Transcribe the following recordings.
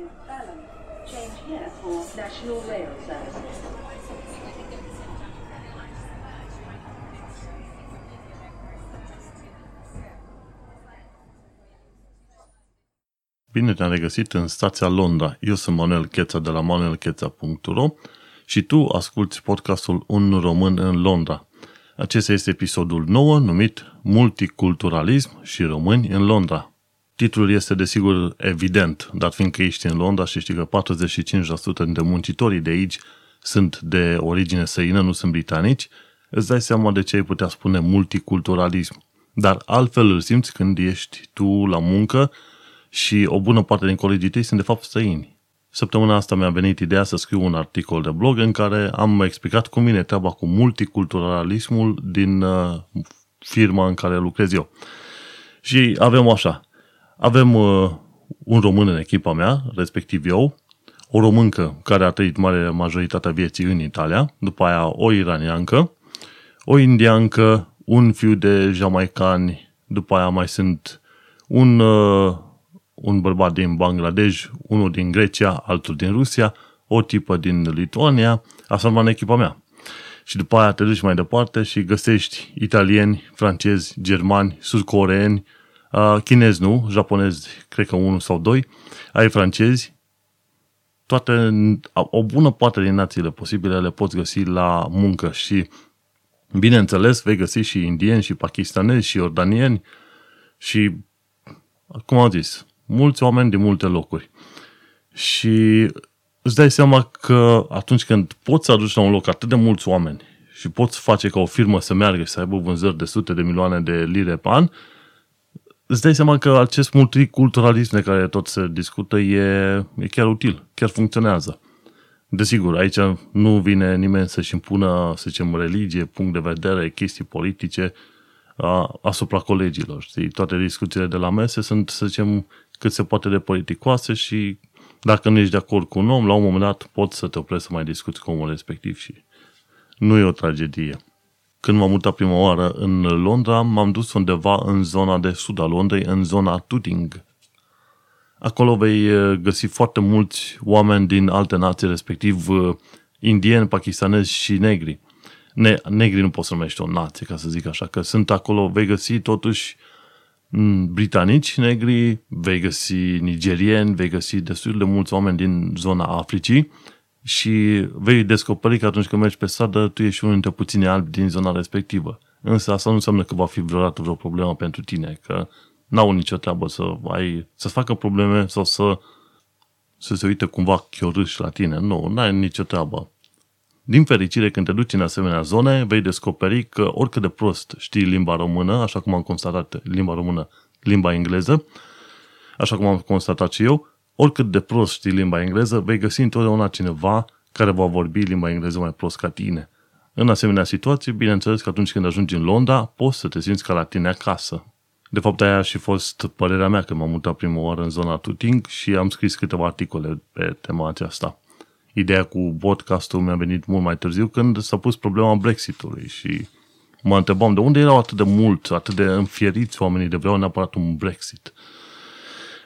in Balham. Change here for National Rail Services. Bine te-am regăsit în stația Londra. Eu sunt Manuel Cheța de la manuelcheța.ro și tu asculti podcastul Un român în Londra. Acesta este episodul 9 numit Multiculturalism și români în Londra. Titlul este desigur evident, dar fiindcă ești în Londra și știi că 45% dintre muncitorii de aici sunt de origine săină, nu sunt britanici, îți dai seama de ce ai putea spune multiculturalism. Dar altfel îl simți când ești tu la muncă și o bună parte din colegii tăi sunt de fapt străini. Săptămâna asta mi-a venit ideea să scriu un articol de blog în care am explicat cum vine treaba cu multiculturalismul din uh, firma în care lucrez eu. Și avem așa, avem uh, un român în echipa mea, respectiv eu, o româncă care a trăit mare majoritatea vieții în Italia, după aia o iraniancă, o indiancă, un fiu de jamaicani, după aia mai sunt un uh, un bărbat din Bangladesh, unul din Grecia, altul din Rusia, o tipă din Lituania, asta în echipa mea. Și după aia te duci mai departe și găsești italieni, francezi, germani, sudcoreeni, chinezi nu, japonezi, cred că unul sau doi, ai francezi, toate, o bună parte din națiile posibile le poți găsi la muncă și bineînțeles vei găsi și indieni și pakistanezi și ordanieni și cum am zis, mulți oameni din multe locuri. Și îți dai seama că atunci când poți să aduci la un loc atât de mulți oameni și poți face ca o firmă să meargă și să aibă vânzări de sute de milioane de lire pe an, îți dai seama că acest multiculturalism de care tot se discută e, e chiar util, chiar funcționează. Desigur, aici nu vine nimeni să-și impună, să zicem, religie, punct de vedere, chestii politice asupra colegilor. Știi? Toate discuțiile de la mese sunt, să zicem, cât se poate de politicoase și dacă nu ești de acord cu un om, la un moment dat poți să te oprești să mai discuți cu omul respectiv și nu e o tragedie. Când m-am mutat prima oară în Londra, m-am dus undeva în zona de sud a Londrei, în zona Tooting. Acolo vei eh, găsi foarte mulți oameni din alte nații, respectiv eh, indieni, pakistanezi și negri. Ne, negri nu poți să numești o nație, ca să zic așa, că sunt acolo, vei găsi totuși uh, Mm, britanici negri, vei găsi nigerieni, vei găsi destul de mulți oameni din zona Africii și vei descoperi că atunci când mergi pe stradă, tu ești unul dintre puțini albi din zona respectivă. Însă asta nu înseamnă că va fi vreodată vreo problemă pentru tine, că n-au nicio treabă să ai, să facă probleme sau să, să se uite cumva chiorâși la tine. Nu, n-ai nicio treabă. Din fericire, când te duci în asemenea zone, vei descoperi că oricât de prost știi limba română, așa cum am constatat limba română, limba engleză, așa cum am constatat și eu, oricât de prost știi limba engleză, vei găsi întotdeauna cineva care va vorbi limba engleză mai prost ca tine. În asemenea situații, bineînțeles că atunci când ajungi în Londra, poți să te simți ca la tine acasă. De fapt, aia a și fost părerea mea când m-am mutat prima oară în zona Tuting și am scris câteva articole pe tema aceasta ideea cu podcastul mi-a venit mult mai târziu când s-a pus problema Brexitului și mă întrebam de unde erau atât de mult, atât de înfieriți oamenii de vreau neapărat un Brexit.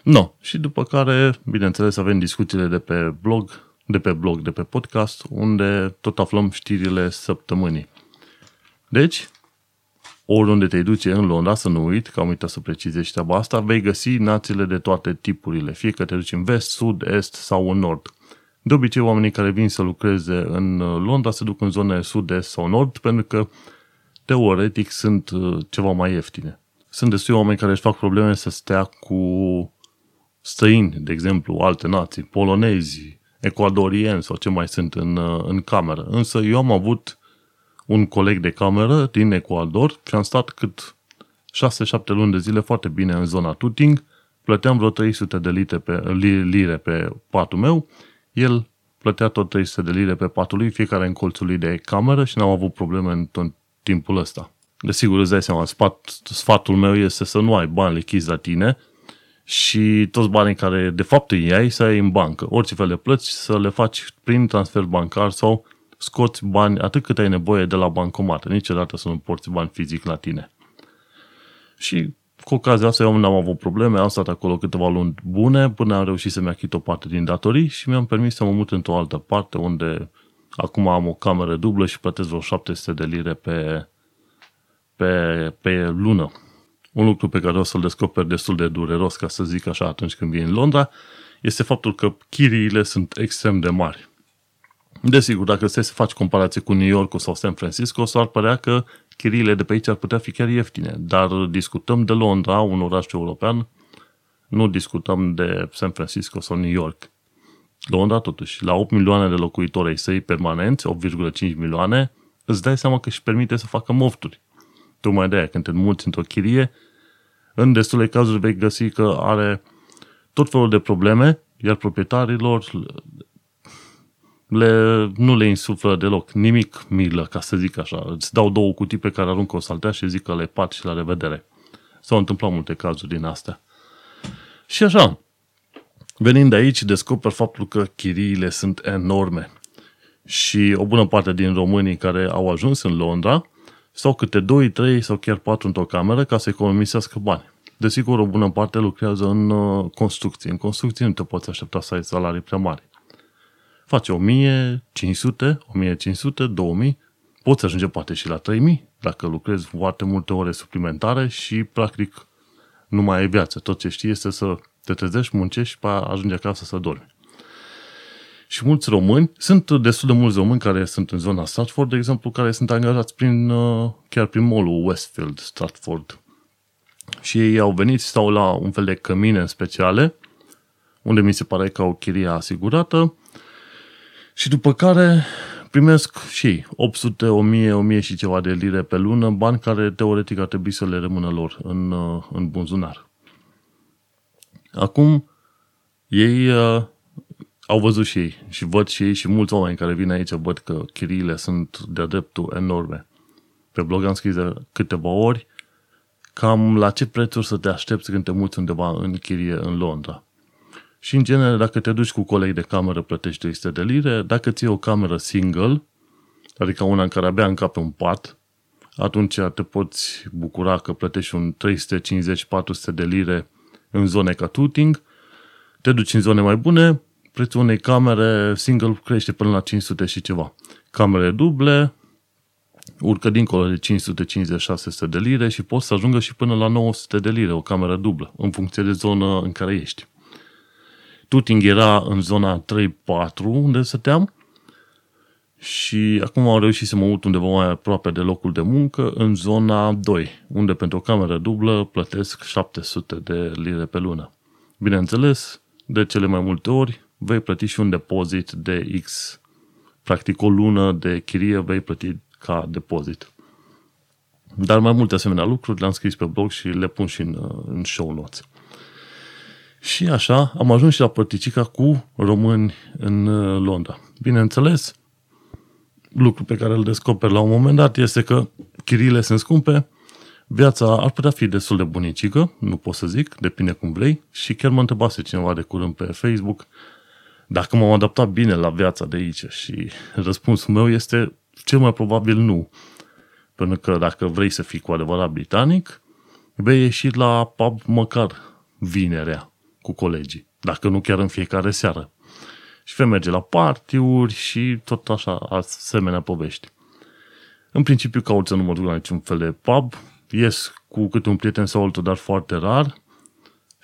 No, și după care, bineînțeles, avem discuțiile de pe blog, de pe blog, de pe podcast, unde tot aflăm știrile săptămânii. Deci, oriunde te duce în Londra, să nu uit, că am uitat să precizez treaba asta, vei găsi națiile de toate tipurile, fie că te duci în vest, sud, est sau în nord. De obicei, oamenii care vin să lucreze în uh, Londra se duc în zone sud-est sau nord, pentru că, teoretic, sunt uh, ceva mai ieftine. Sunt destui oameni care își fac probleme să stea cu străini, de exemplu, alte nații, polonezi, ecuadorieni sau ce mai sunt în, uh, în cameră. Însă eu am avut un coleg de cameră din Ecuador și am stat cât 6-7 luni de zile foarte bine în zona Tuting, plăteam vreo 300 de lire pe, lire pe patul meu el plătea tot 300 de lire pe patul lui, fiecare în colțul lui de cameră și n-am avut probleme în tot timpul ăsta. Desigur, îți dai seama, sfat, sfatul meu este să nu ai bani lichizi la tine și toți banii care de fapt îi ai să ai în bancă. Orice fel de plăți să le faci prin transfer bancar sau scoți bani atât cât ai nevoie de la bancomat. Niciodată să nu porți bani fizic la tine. Și cu ocazia asta eu n-am avut probleme, am stat acolo câteva luni bune până am reușit să-mi achit o parte din datorii și mi-am permis să mă mut într-o altă parte unde acum am o cameră dublă și plătesc vreo 700 de lire pe, pe, pe lună. Un lucru pe care o să-l descoper destul de dureros, ca să zic așa, atunci când vin în Londra, este faptul că chiriile sunt extrem de mari. Desigur, dacă stai să faci comparație cu New York sau San Francisco, s-ar părea că chiriile de pe aici ar putea fi chiar ieftine, dar discutăm de Londra, un oraș european, nu discutăm de San Francisco sau New York. Londra, totuși, la 8 milioane de locuitori ai săi permanenți, 8,5 milioane, îți dai seama că își permite să facă mofturi. Tocmai de aia, când te mulți într-o chirie, în destule cazuri vei găsi că are tot felul de probleme, iar proprietarilor le, nu le insuflă deloc nimic milă, ca să zic așa. Îți dau două cutii pe care aruncă o saltea și zic că le pat și la revedere. S-au întâmplat multe cazuri din astea. Și așa, venind de aici, descoper faptul că chiriile sunt enorme. Și o bună parte din românii care au ajuns în Londra sau câte 2, 3 sau chiar 4 într-o cameră ca să economisească bani. Desigur, o bună parte lucrează în uh, construcții. În construcții nu te poți aștepta să ai salarii prea mari face 1500, 1500, 2000, poți ajunge poate și la 3000 dacă lucrezi foarte multe ore suplimentare și practic nu mai ai viață. Tot ce știi este să te trezești, muncești și pe ajungi acasă să dormi. Și mulți români, sunt destul de mulți români care sunt în zona Stratford, de exemplu, care sunt angajați prin, uh, chiar prin mall Westfield, Stratford. Și ei au venit, stau la un fel de cămine speciale, unde mi se pare că au chiria asigurată și după care primesc și ei 800, 1000, 1000 și ceva de lire pe lună, bani care teoretic ar trebui să le rămână lor în, uh, în bunzunar. Acum, ei uh, au văzut și ei și văd și ei și mulți oameni care vin aici văd că chiriile sunt de-a dreptul enorme. Pe blog am scris de câteva ori cam la ce prețuri să te aștepți când te muți undeva în chirie în Londra. Și în genere, dacă te duci cu colegi de cameră, plătești 300 de lire. Dacă ții o cameră single, adică una în care abia încape un pat, atunci te poți bucura că plătești un 350-400 de lire în zone ca Tooting. Te duci în zone mai bune, prețul unei camere single crește până la 500 și ceva. Camere duble urcă dincolo de 550-600 de lire și poți să ajungă și până la 900 de lire o cameră dublă, în funcție de zonă în care ești. Tuting era în zona 3-4 unde stăteam și acum am reușit să mă mut undeva mai aproape de locul de muncă, în zona 2, unde pentru o cameră dublă plătesc 700 de lire pe lună. Bineînțeles, de cele mai multe ori vei plăti și un depozit de X. Practic o lună de chirie vei plăti ca depozit. Dar mai multe asemenea lucruri le-am scris pe blog și le pun și în, în show notes. Și așa am ajuns și la părticica cu români în uh, Londra. Bineînțeles, lucru pe care îl descoper la un moment dat este că chirile sunt scumpe, viața ar putea fi destul de bunicică, nu pot să zic, depinde cum vrei, și chiar mă întrebase cineva de curând pe Facebook dacă m-am adaptat bine la viața de aici și răspunsul meu este cel mai probabil nu. Pentru că dacă vrei să fii cu adevărat britanic, vei ieși la pub măcar vinerea cu colegii, dacă nu chiar în fiecare seară. Și vei merge la partiuri și tot așa asemenea povești. În principiu caut să nu mă duc la niciun fel de pub, ies cu câte un prieten sau altul, dar foarte rar,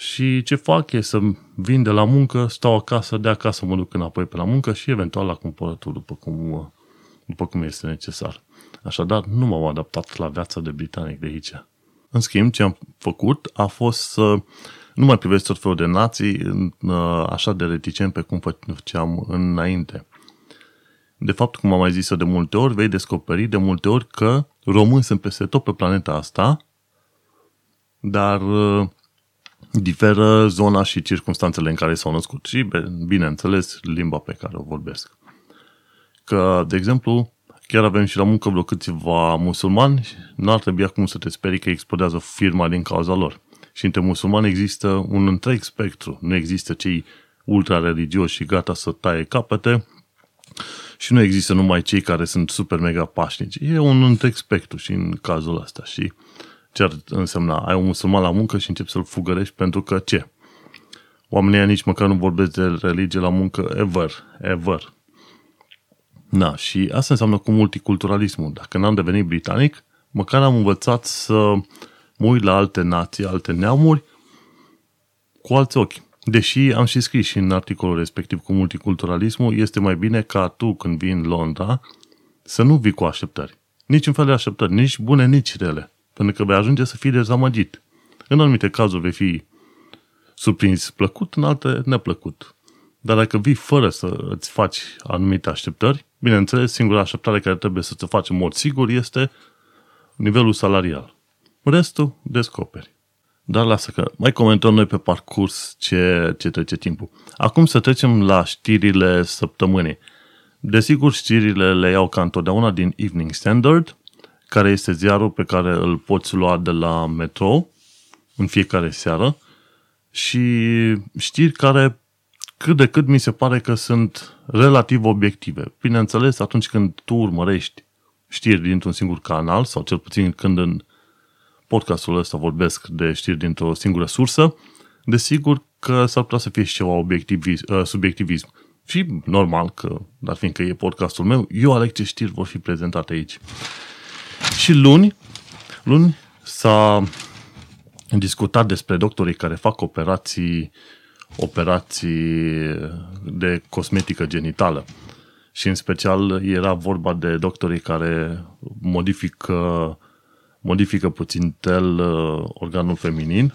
și ce fac e să vin de la muncă, stau acasă, de acasă mă duc înapoi pe la muncă și eventual la cumpărături după cum, după cum este necesar. Așadar, nu m-am adaptat la viața de britanic de aici. În schimb, ce am făcut a fost să nu mai privesc tot felul de nații uh, așa de reticent pe cum făceam înainte. De fapt, cum am mai zis de multe ori, vei descoperi de multe ori că români sunt peste tot pe planeta asta, dar uh, diferă zona și circunstanțele în care s-au născut și, bineînțeles, limba pe care o vorbesc. Că, de exemplu, chiar avem și la muncă vreo câțiva musulmani, nu ar trebui acum să te sperii că explodează firma din cauza lor. Și între musulmani există un întreg spectru. Nu există cei ultra-religioși și gata să taie capete și nu există numai cei care sunt super mega pașnici. E un întreg spectru și în cazul ăsta. Și Ce ar însemna? Ai un musulman la muncă și începi să-l fugărești pentru că ce? Oamenii nici măcar nu vorbesc de religie la muncă ever, ever. Na, și asta înseamnă cu multiculturalismul. Dacă n-am devenit britanic, măcar am învățat să mă uit la alte nații, alte neamuri cu alți ochi. Deși am și scris și în articolul respectiv cu multiculturalismul, este mai bine ca tu când vii în Londra să nu vii cu așteptări. Nici în fel de așteptări, nici bune, nici rele. Pentru că vei ajunge să fii dezamăgit. În anumite cazuri vei fi surprins plăcut, în alte neplăcut. Dar dacă vii fără să îți faci anumite așteptări, bineînțeles, singura așteptare care trebuie să te faci în mod sigur este nivelul salarial. Restul descoperi. Dar lasă că mai comentăm noi pe parcurs ce, ce trece timpul. Acum să trecem la știrile săptămânii. Desigur, știrile le iau ca întotdeauna din Evening Standard, care este ziarul pe care îl poți lua de la Metro în fiecare seară și știri care cât de cât mi se pare că sunt relativ obiective. Bineînțeles, atunci când tu urmărești știri dintr-un singur canal, sau cel puțin când în podcastul ăsta vorbesc de știri dintr-o singură sursă, desigur că s-ar putea să fie și ceva obiectivism, uh, subiectivism. Și normal că, dar fiindcă e podcastul meu, eu aleg ce știri vor fi prezentate aici. Și luni, luni s-a discutat despre doctorii care fac operații operații de cosmetică genitală. Și în special era vorba de doctorii care modifică, modifică puțin tel uh, organul feminin.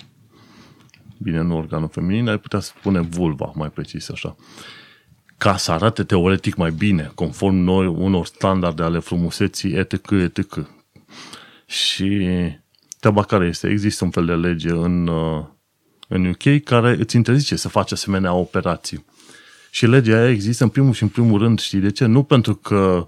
Bine, nu organul feminin, ai putea spune vulva, mai precis așa. Ca să arate teoretic mai bine, conform noi unor standarde ale frumuseții, etc., etc. Și treaba care este? Există un fel de lege în, uh, în UK care îți interzice să faci asemenea operații. Și legea aia există în primul și în primul rând, știi de ce? Nu pentru că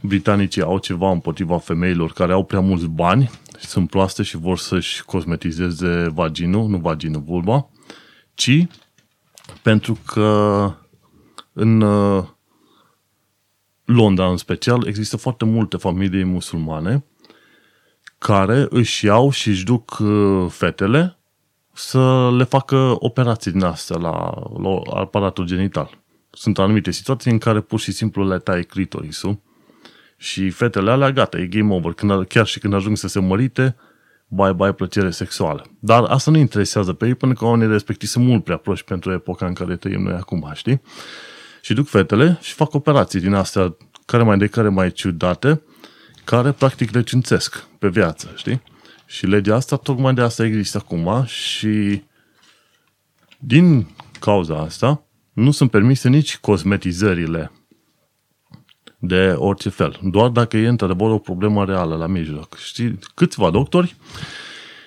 britanicii au ceva împotriva femeilor care au prea mulți bani, sunt proaste și vor să-și cosmetizeze vaginul, nu vaginul, vulva, ci pentru că în uh, Londra în special există foarte multe familii musulmane care își iau și își duc uh, fetele să le facă operații din astea la, la aparatul genital. Sunt anumite situații în care pur și simplu le tai clitorisul și fetele alea, gata, e game over. Când, chiar și când ajung să se mărite, bye-bye plăcere sexuală. Dar asta nu interesează pe ei, pentru că oamenii respectiv sunt mult prea proști pentru epoca în care trăim noi acum, știi? Și duc fetele și fac operații din astea, care mai de care mai ciudate, care practic le cințesc pe viață, știi? Și legea asta, tocmai de asta există acum și din cauza asta nu sunt permise nici cosmetizările de orice fel. Doar dacă e într-adevăr o problemă reală la mijloc. Știi, câțiva doctori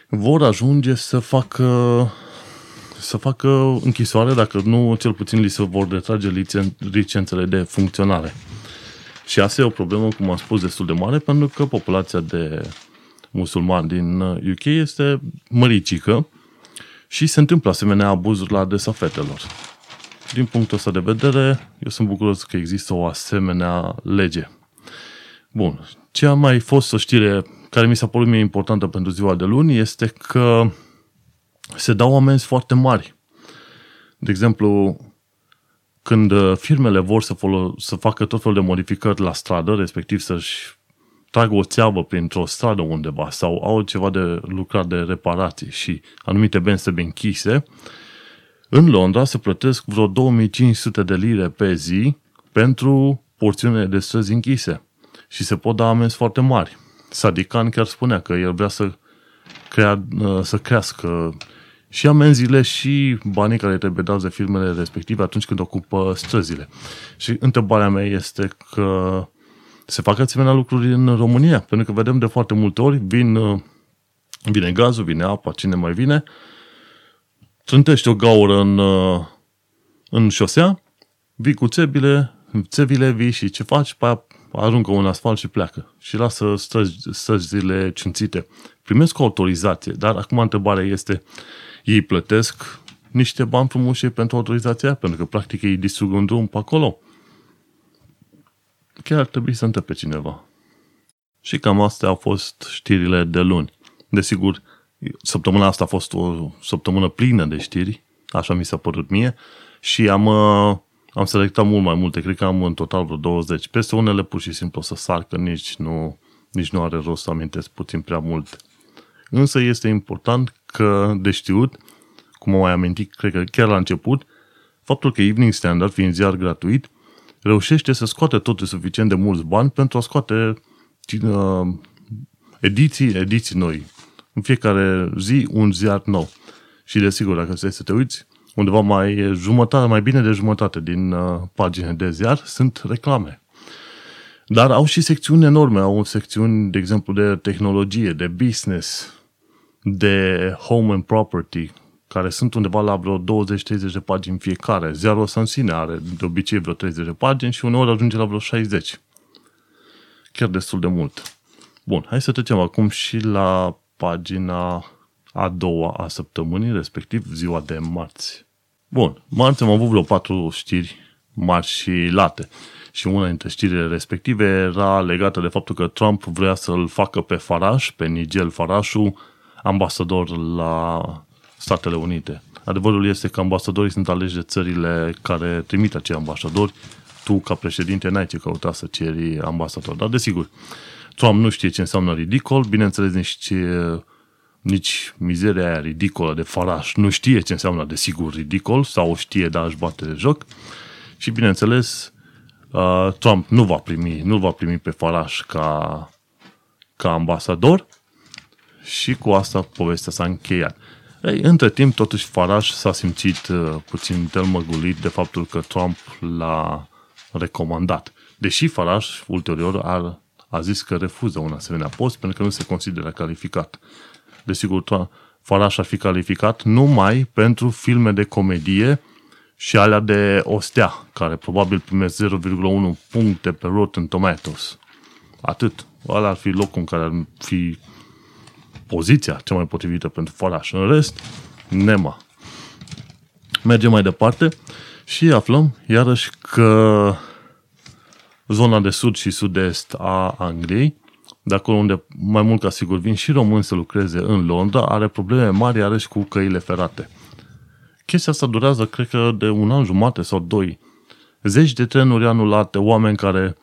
vor ajunge să facă să facă închisoare, dacă nu, cel puțin li se vor retrage licențele de funcționare. Și asta e o problemă, cum am spus, destul de mare, pentru că populația de musulman din UK uh, este măricică și se întâmplă asemenea abuzuri la adresa fetelor. Din punctul ăsta de vedere, eu sunt bucuros că există o asemenea lege. Bun. Ce a mai fost o știre care mi s-a părut mie importantă pentru ziua de luni este că se dau amenzi foarte mari. De exemplu, când uh, firmele vor să, folo- să facă tot felul de modificări la stradă, respectiv să-și trag o țeavă printr-o stradă undeva sau au ceva de lucrat de reparații și anumite benzi trebuie închise, în Londra se plătesc vreo 2500 de lire pe zi pentru porțiune de străzi închise și se pot da amenzi foarte mari. Sadikan chiar spunea că el vrea să, crea, să crească și amenziile și banii care trebuie dați de firmele respective atunci când ocupă străzile. Și întrebarea mea este că se fac asemenea lucruri în România, pentru că vedem de foarte multe ori, vin, uh, vine gazul, vine apa, cine mai vine, trântește o gaură în, uh, în șosea, vii cu țebile, țevile vii și ce faci? Pe aia aruncă un asfalt și pleacă și lasă străzile cințite. Primesc o autorizație, dar acum întrebarea este, ei plătesc niște bani frumoși pentru autorizația, pentru că practic ei distrug un drum pe acolo chiar ar trebui să întrebe cineva. Și cam astea au fost știrile de luni. Desigur, săptămâna asta a fost o săptămână plină de știri, așa mi s-a părut mie, și am, uh, am selectat mult mai multe, cred că am în total vreo 20. Peste unele pur și simplu o să sar, că nici nu, nici nu are rost să amintesc puțin prea mult. Însă este important că de știut, cum am mai amintit, cred că chiar la început, faptul că Evening Standard, fiind ziar gratuit, reușește să scoate totuși suficient de mulți bani pentru a scoate uh, ediții, ediții noi. În fiecare zi un ziar nou. Și desigur, dacă stai să te uiți, undeva mai jumătate, mai bine de jumătate din uh, pagine de ziar sunt reclame. Dar au și secțiuni enorme, au secțiuni, de exemplu, de tehnologie, de business, de home and property, care sunt undeva la vreo 20-30 de pagini fiecare. Ziarul ăsta în sine are de obicei vreo 30 de pagini și uneori ajunge la vreo 60. Chiar destul de mult. Bun, hai să trecem acum și la pagina a doua a săptămânii, respectiv ziua de marți. Bun, marți am avut vreo patru știri mari și late. Și una dintre știrile respective era legată de faptul că Trump vrea să-l facă pe Farage, pe Nigel Farașu, ambasador la Statele Unite. Adevărul este că ambasadorii sunt aleși de țările care trimit acei ambasadori. Tu, ca președinte, n-ai ce căuta să ceri ambasador. Dar, desigur, Trump nu știe ce înseamnă ridicol, bineînțeles nici, nici mizeria aia ridicolă de faraș nu știe ce înseamnă desigur ridicol, sau o știe, dar își bate de joc. Și, bineînțeles, uh, Trump nu va primi, nu va primi pe faraș ca, ca ambasador și cu asta povestea s-a încheiat. Ei, între timp, totuși, Farage s-a simțit uh, puțin telmăgulit de faptul că Trump l-a recomandat. Deși Farage, ulterior, a, a zis că refuză un asemenea post pentru că nu se consideră calificat. Desigur, Farage ar fi calificat numai pentru filme de comedie și alea de ostea, care probabil primesc 0,1 puncte pe Rotten Tomatoes. Atât. Ăla ar fi locul în care ar fi poziția cea mai potrivită pentru Faraș. În rest, Nema. Mergem mai departe și aflăm iarăși că zona de sud și sud-est a Angliei, de acolo unde mai mult ca sigur vin și români să lucreze în Londra, are probleme mari iarăși cu căile ferate. Chestia asta durează, cred că, de un an jumate sau doi. Zeci de trenuri anulate, oameni care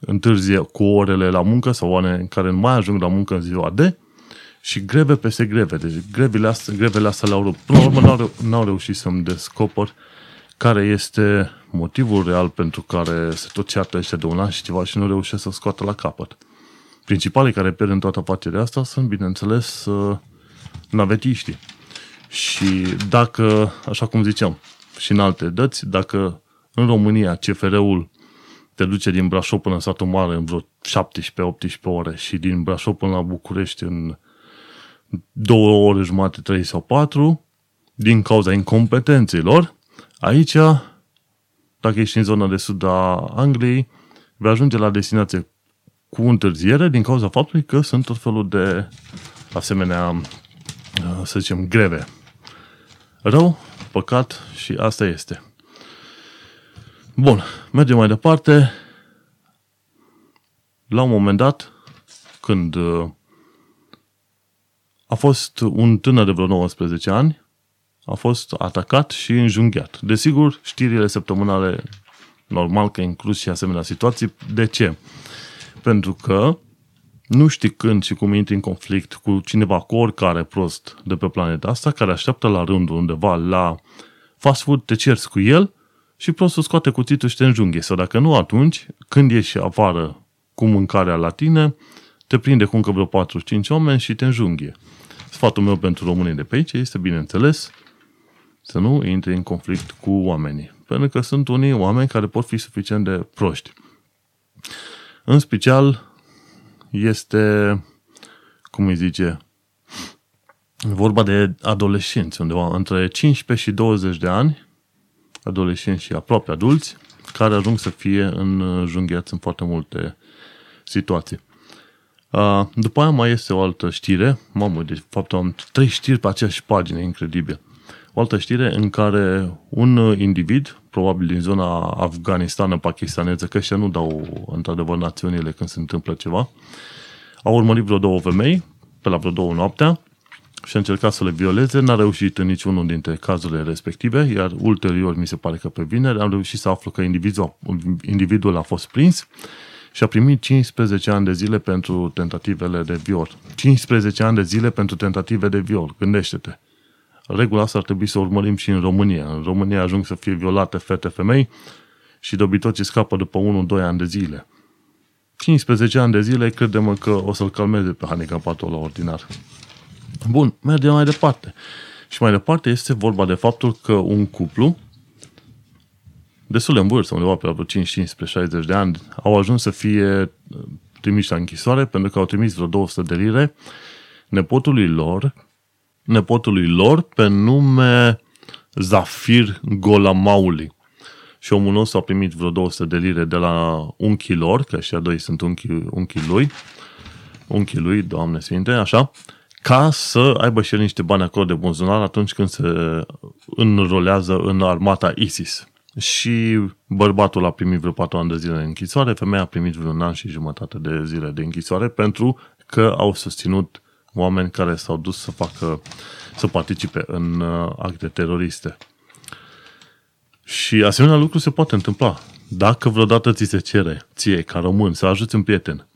întârzie cu orele la muncă sau oameni care nu mai ajung la muncă în ziua de, și greve peste greve. Deci grevele astea, grevele astea le-au Până la urmă n-au, reu- n-au reușit să-mi descoper care este motivul real pentru care se tot ceartă ăștia de un an și ceva și nu reușesc să scoată la capăt. Principalii care pierd în toată afacerea asta sunt, bineînțeles, uh, navetiștii. Și dacă, așa cum ziceam, și în alte dăți, dacă în România CFR-ul te duce din Brașov până în satul mare în vreo 17-18 ore și din Brașov până la București în două ore jumate, trei sau patru, din cauza incompetențelor, aici, dacă ești în zona de sud a Angliei, vei ajunge la destinație cu întârziere din cauza faptului că sunt tot felul de asemenea, să zicem, greve. Rău, păcat și asta este. Bun, mergem mai departe. La un moment dat, când a fost un tânăr de vreo 19 ani, a fost atacat și înjunghiat. Desigur, știrile săptămânale, normal că inclus și asemenea situații. De ce? Pentru că nu știi când și cum intri în conflict cu cineva, cu oricare prost de pe planeta asta, care așteaptă la rândul undeva la fast food, te cerți cu el și prostul scoate cuțitul și te înjunghe. Sau dacă nu, atunci, când ieși afară cu mâncarea la tine, te prinde cu încă vreo 4-5 oameni și te înjunghie. Sfatul meu pentru românii de pe aici este, bineînțeles, să nu intri în conflict cu oamenii. Pentru că sunt unii oameni care pot fi suficient de proști. În special este, cum îi zice, vorba de adolescenți, undeva între 15 și 20 de ani, adolescenți și aproape adulți, care ajung să fie în junghiați în foarte multe situații. După aia mai este o altă știre, mamă, de fapt am trei știri pe aceeași pagină, incredibil. O altă știre în care un individ, probabil din zona afganistană-pakistaneză, că și nu dau într-adevăr națiunile când se întâmplă ceva, a urmărit vreo două femei pe la vreo două noaptea și a încercat să le violeze, n-a reușit în niciunul dintre cazurile respective, iar ulterior, mi se pare că pe vineri, am reușit să aflu că individul, individul a fost prins și a primit 15 ani de zile pentru tentativele de viol. 15 ani de zile pentru tentative de viol, gândește-te. Regula asta ar trebui să urmărim și în România. În România ajung să fie violate fete femei și de obicei scapă după 1-2 ani de zile. 15 ani de zile, credem că o să-l calmeze pe handicapatul la ordinar. Bun, mergem mai departe. Și mai departe este vorba de faptul că un cuplu destul de în vârstă, undeva pe la 5, 15, 60 de ani, au ajuns să fie uh, trimiși la închisoare pentru că au trimis vreo 200 de lire nepotului lor, nepotului lor pe nume Zafir Golamauli. Și omul nostru a primit vreo 200 de lire de la unchii lor, că ăștia doi sunt unchii, unchii lui, unchii lui, Doamne Sfinte, așa, ca să aibă și el niște bani acolo de bunzunar atunci când se înrolează în armata ISIS. Și bărbatul a primit vreo 4 ani de zile de închisoare, femeia a primit vreo un an și jumătate de zile de închisoare pentru că au susținut oameni care s-au dus să facă, să participe în uh, acte teroriste. Și asemenea lucru se poate întâmpla. Dacă vreodată ți se cere, ție, ca român, să ajuți un prieten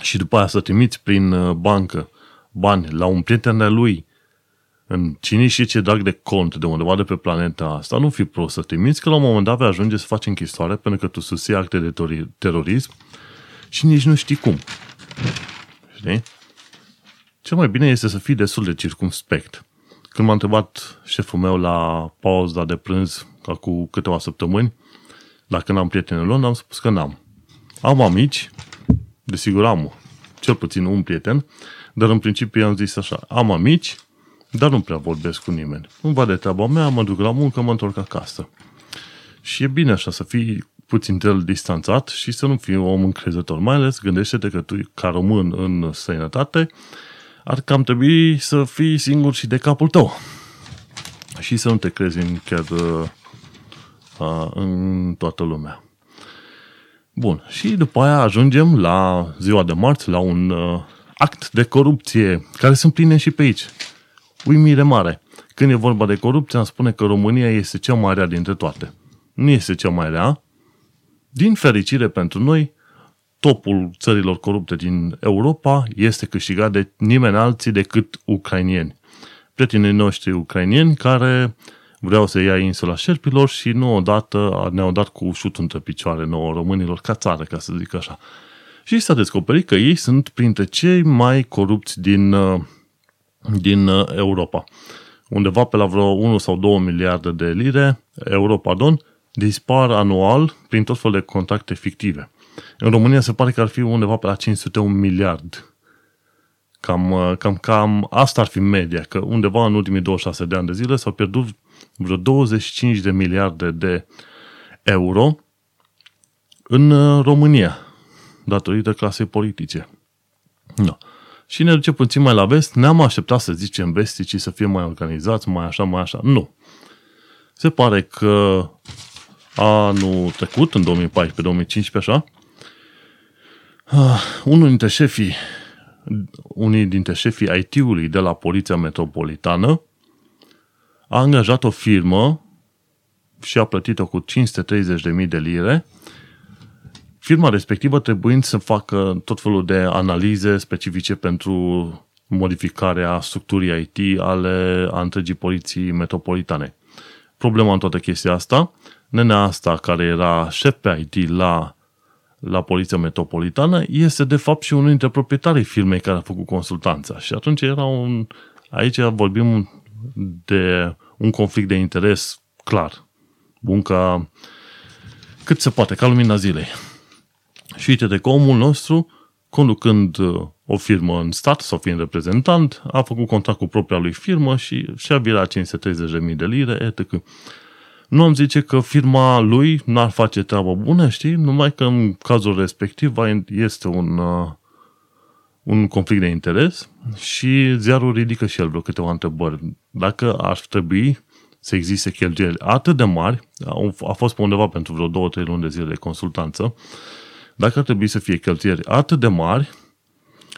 și după aia să trimiți prin uh, bancă bani la un prieten de lui în cine și ce drag de cont de undeva de pe planeta asta, nu fi prost să trimiți, că la un moment dat vei ajunge să faci închisoare pentru că tu susții acte de terorism și nici nu știi cum. Știi? Cel mai bine este să fii destul de circumspect. Când m-a întrebat șeful meu la pauza de prânz, ca cu câteva săptămâni, dacă n-am prieteni în Londra, am spus că n-am. Am amici, desigur am cel puțin un prieten, dar în principiu i-am zis așa, am amici, dar nu prea vorbesc cu nimeni. Îmi va de treaba mea, mă duc la muncă, mă întorc acasă. Și e bine așa să fii puțin de el distanțat și să nu fii un om încrezător. Mai ales gândește-te că tu, ca român în sănătate, ar cam trebui să fii singur și de capul tău. Și să nu te crezi în chiar uh, în toată lumea. Bun, și după aia ajungem la ziua de marți, la un uh, act de corupție, care sunt pline și pe aici. Uimire mare. Când e vorba de corupție, am spune că România este cea mai rea dintre toate. Nu este cea mai rea. Din fericire pentru noi, topul țărilor corupte din Europa este câștigat de nimeni alții decât ucrainieni. Prietenii noștri ucrainieni care vreau să ia insula șerpilor și nu odată ne-au dat cu șut între picioare nouă românilor ca țară, ca să zic așa. Și s-a descoperit că ei sunt printre cei mai corupți din, uh, din uh, Europa. Undeva pe la vreo 1 sau 2 miliarde de lire, euro, pardon, dispar anual prin tot felul de contacte fictive. În România se pare că ar fi undeva pe la 500 un miliard. Cam, uh, cam, cam asta ar fi media, că undeva în ultimii 26 de ani de zile s-au pierdut vreo 25 de miliarde de euro în România datorită clasei politice. No. Și ne duce puțin mai la vest, ne-am așteptat să zicem vesticii să fie mai organizați, mai așa, mai așa. Nu. Se pare că anul trecut, în 2014-2015, așa, uh, unul dintre șefii unii dintre șefii IT-ului de la Poliția Metropolitană a angajat o firmă și a plătit-o cu 530.000 de lire firma respectivă trebuind să facă tot felul de analize specifice pentru modificarea structurii IT ale a întregii poliții metropolitane. Problema în toată chestia asta, nenea asta care era șef pe IT la, la Poliția Metropolitană, este de fapt și unul dintre proprietarii firmei care a făcut consultanța. Și atunci era un... Aici vorbim de un conflict de interes clar. Bun ca cât se poate, ca lumina zilei. Și uite-te că omul nostru, conducând uh, o firmă în stat sau fiind reprezentant, a făcut contact cu propria lui firmă și și-a virat 530.000 de lire, etc. Nu am zice că firma lui n-ar face treabă bună, știi? Numai că în cazul respectiv este un, uh, un conflict de interes și ziarul ridică și el vreo câteva întrebări. Dacă ar trebui să existe cheltuieli atât de mari, a fost pe undeva pentru vreo două, trei luni de zile de consultanță, dacă ar trebui să fie cheltuieri atât de mari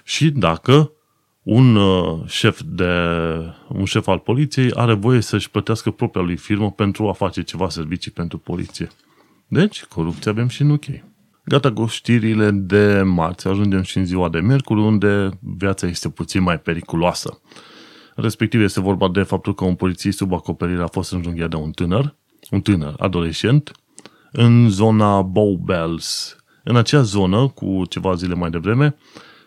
și dacă un uh, șef, de, un șef al poliției are voie să-și plătească propria lui firmă pentru a face ceva servicii pentru poliție. Deci, corupție avem și în UK. Gata cu știrile de marți, ajungem și în ziua de miercuri, unde viața este puțin mai periculoasă. Respectiv este vorba de faptul că un polițist sub acoperire a fost înjunghiat de un tânăr, un tânăr adolescent, în zona Bowbells. În acea zonă, cu ceva zile mai devreme,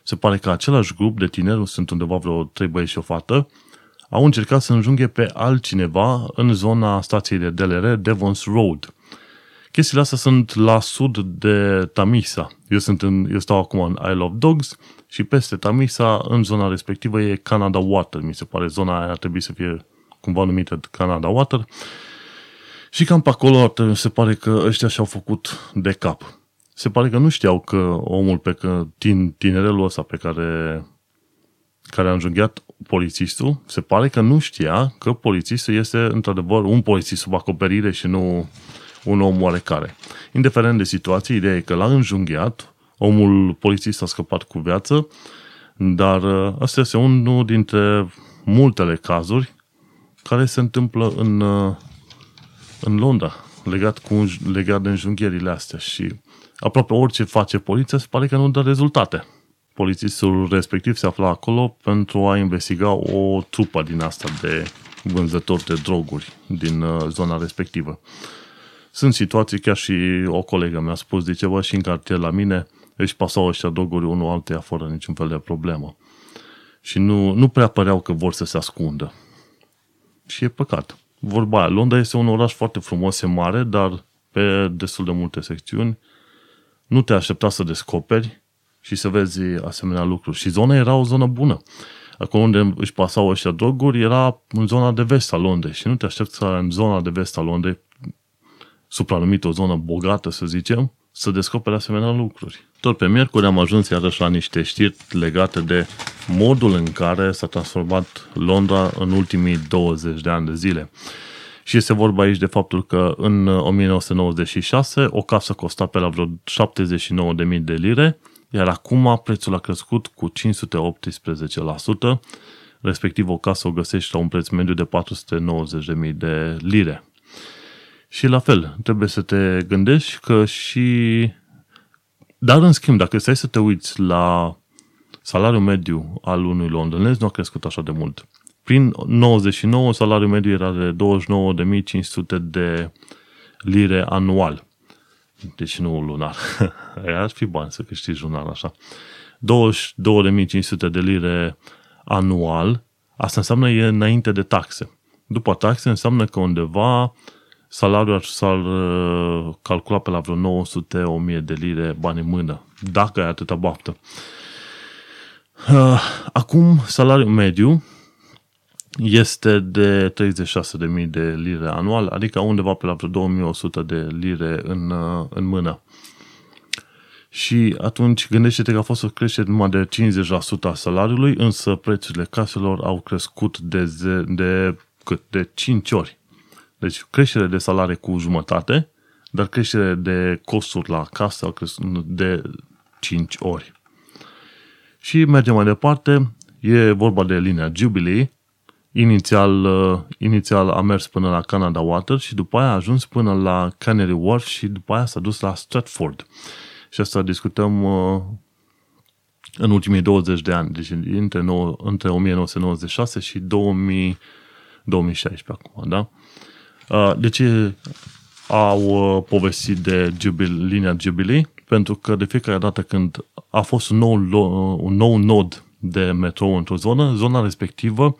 se pare că același grup de tineri, sunt undeva vreo trei băieți și o fată, au încercat să înjunghe pe altcineva în zona stației de DLR, Devons Road. Chestiile astea sunt la sud de Tamisa. Eu, sunt în, eu stau acum în Isle of Dogs și peste Tamisa, în zona respectivă, e Canada Water. Mi se pare zona aia ar trebui să fie cumva numită Canada Water. Și cam pe acolo se pare că ăștia și-au făcut de cap. Se pare că nu știau că omul pe că, tin, tinerelul ăsta pe care, care a înjunghiat polițistul, se pare că nu știa că polițistul este într-adevăr un polițist sub acoperire și nu un om oarecare. Indiferent de situație, ideea e că l-a înjunghiat, omul polițist a scăpat cu viață, dar uh, asta este unul dintre multele cazuri care se întâmplă în, uh, în Londra, legat, cu, legat de înjunghierile astea și aproape orice face poliția se pare că nu dă rezultate. Polițistul respectiv se afla acolo pentru a investiga o trupă din asta de vânzători de droguri din uh, zona respectivă. Sunt situații, chiar și o colegă mi-a spus, de ceva și în cartier la mine își pasau ăștia droguri unul altuia fără niciun fel de problemă. Și nu, nu prea păreau că vor să se ascundă. Și e păcat. Vorba aia, Londra este un oraș foarte frumos, e mare, dar pe destul de multe secțiuni nu te aștepta să descoperi și să vezi asemenea lucruri. Și zona era o zonă bună. Acolo unde își pasau ăștia droguri era în zona de vest a Londrei și nu te aștepți să în zona de vest a Londrei, supranumită o zonă bogată, să zicem, să descopere asemenea lucruri. Tot pe miercuri am ajuns iarăși la niște știri legate de modul în care s-a transformat Londra în ultimii 20 de ani de zile. Și este vorba aici de faptul că în 1996 o casă costa pe la vreo 79.000 de lire, iar acum prețul a crescut cu 518%, respectiv o casă o găsești la un preț mediu de 490.000 de lire. Și la fel, trebuie să te gândești că și... Dar în schimb, dacă stai să te uiți la salariul mediu al unui londonez, nu a crescut așa de mult. Prin 99, salariul mediu era de 29.500 de lire anual. Deci nu lunar. ar fi bani să câștigi lunar așa. 22.500 de lire anual, asta înseamnă e înainte de taxe. După taxe înseamnă că undeva salariul s-ar uh, calcula pe la vreo 900-1000 de lire bani în mână, dacă ai atâta baftă. Uh, acum, salariul mediu este de 36.000 de lire anual, adică undeva pe la vreo 2100 de lire în, uh, în mână. Și atunci gândește-te că a fost o creștere numai de 50% a salariului, însă prețurile caselor au crescut de, ze- de, cât? de 5 ori. Deci creștere de salarii cu jumătate, dar creștere de costuri la casă au crescut de 5 ori. Și mergem mai departe, e vorba de linia Jubilee, inițial, uh, inițial a mers până la Canada Water și după aia a ajuns până la Canary Wharf și după aia s-a dus la Stratford. Și asta discutăm uh, în ultimii 20 de ani, deci între, nou, între 1996 și 2000, 2016 acum, da? Uh, de ce au uh, povestit de Jubilee, linia Jubilee? Pentru că de fiecare dată când a fost un nou, un nou nod de metrou într-o zonă, zona respectivă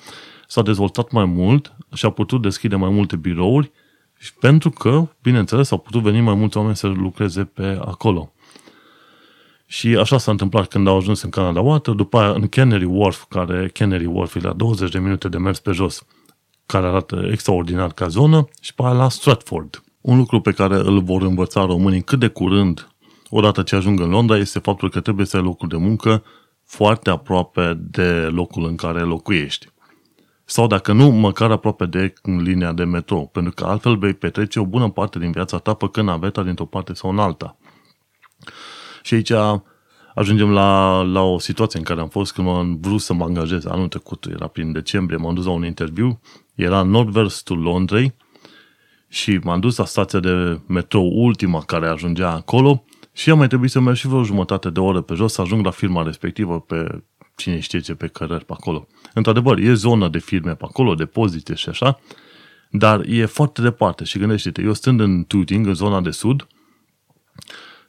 s-a dezvoltat mai mult și a putut deschide mai multe birouri și pentru că, bineînțeles, au putut veni mai mulți oameni să lucreze pe acolo. Și așa s-a întâmplat când au ajuns în Canada Water, după aia în Canary Wharf, care Canary Wharf e la 20 de minute de mers pe jos, care arată extraordinar ca zonă, și pe aia la Stratford. Un lucru pe care îl vor învăța românii cât de curând, odată ce ajung în Londra, este faptul că trebuie să ai locul de muncă foarte aproape de locul în care locuiești. Sau dacă nu, măcar aproape de linia de metrou, pentru că altfel vei petrece o bună parte din viața ta păcând naveta dintr-o parte sau în alta. Și aici ajungem la, la o situație în care am fost când am vrut să mă angajez anul trecut, era prin decembrie, m-am dus la un interviu, era în nord-vestul Londrei și m-am dus la stația de metrou ultima care ajungea acolo și am mai trebuit să merg și vreo jumătate de oră pe jos să ajung la firma respectivă pe cine știe ce pe cărări pe acolo. Într-adevăr, e zonă de firme pe acolo, depozite și așa, dar e foarte departe și gândește-te, eu stând în Tooting, în zona de sud,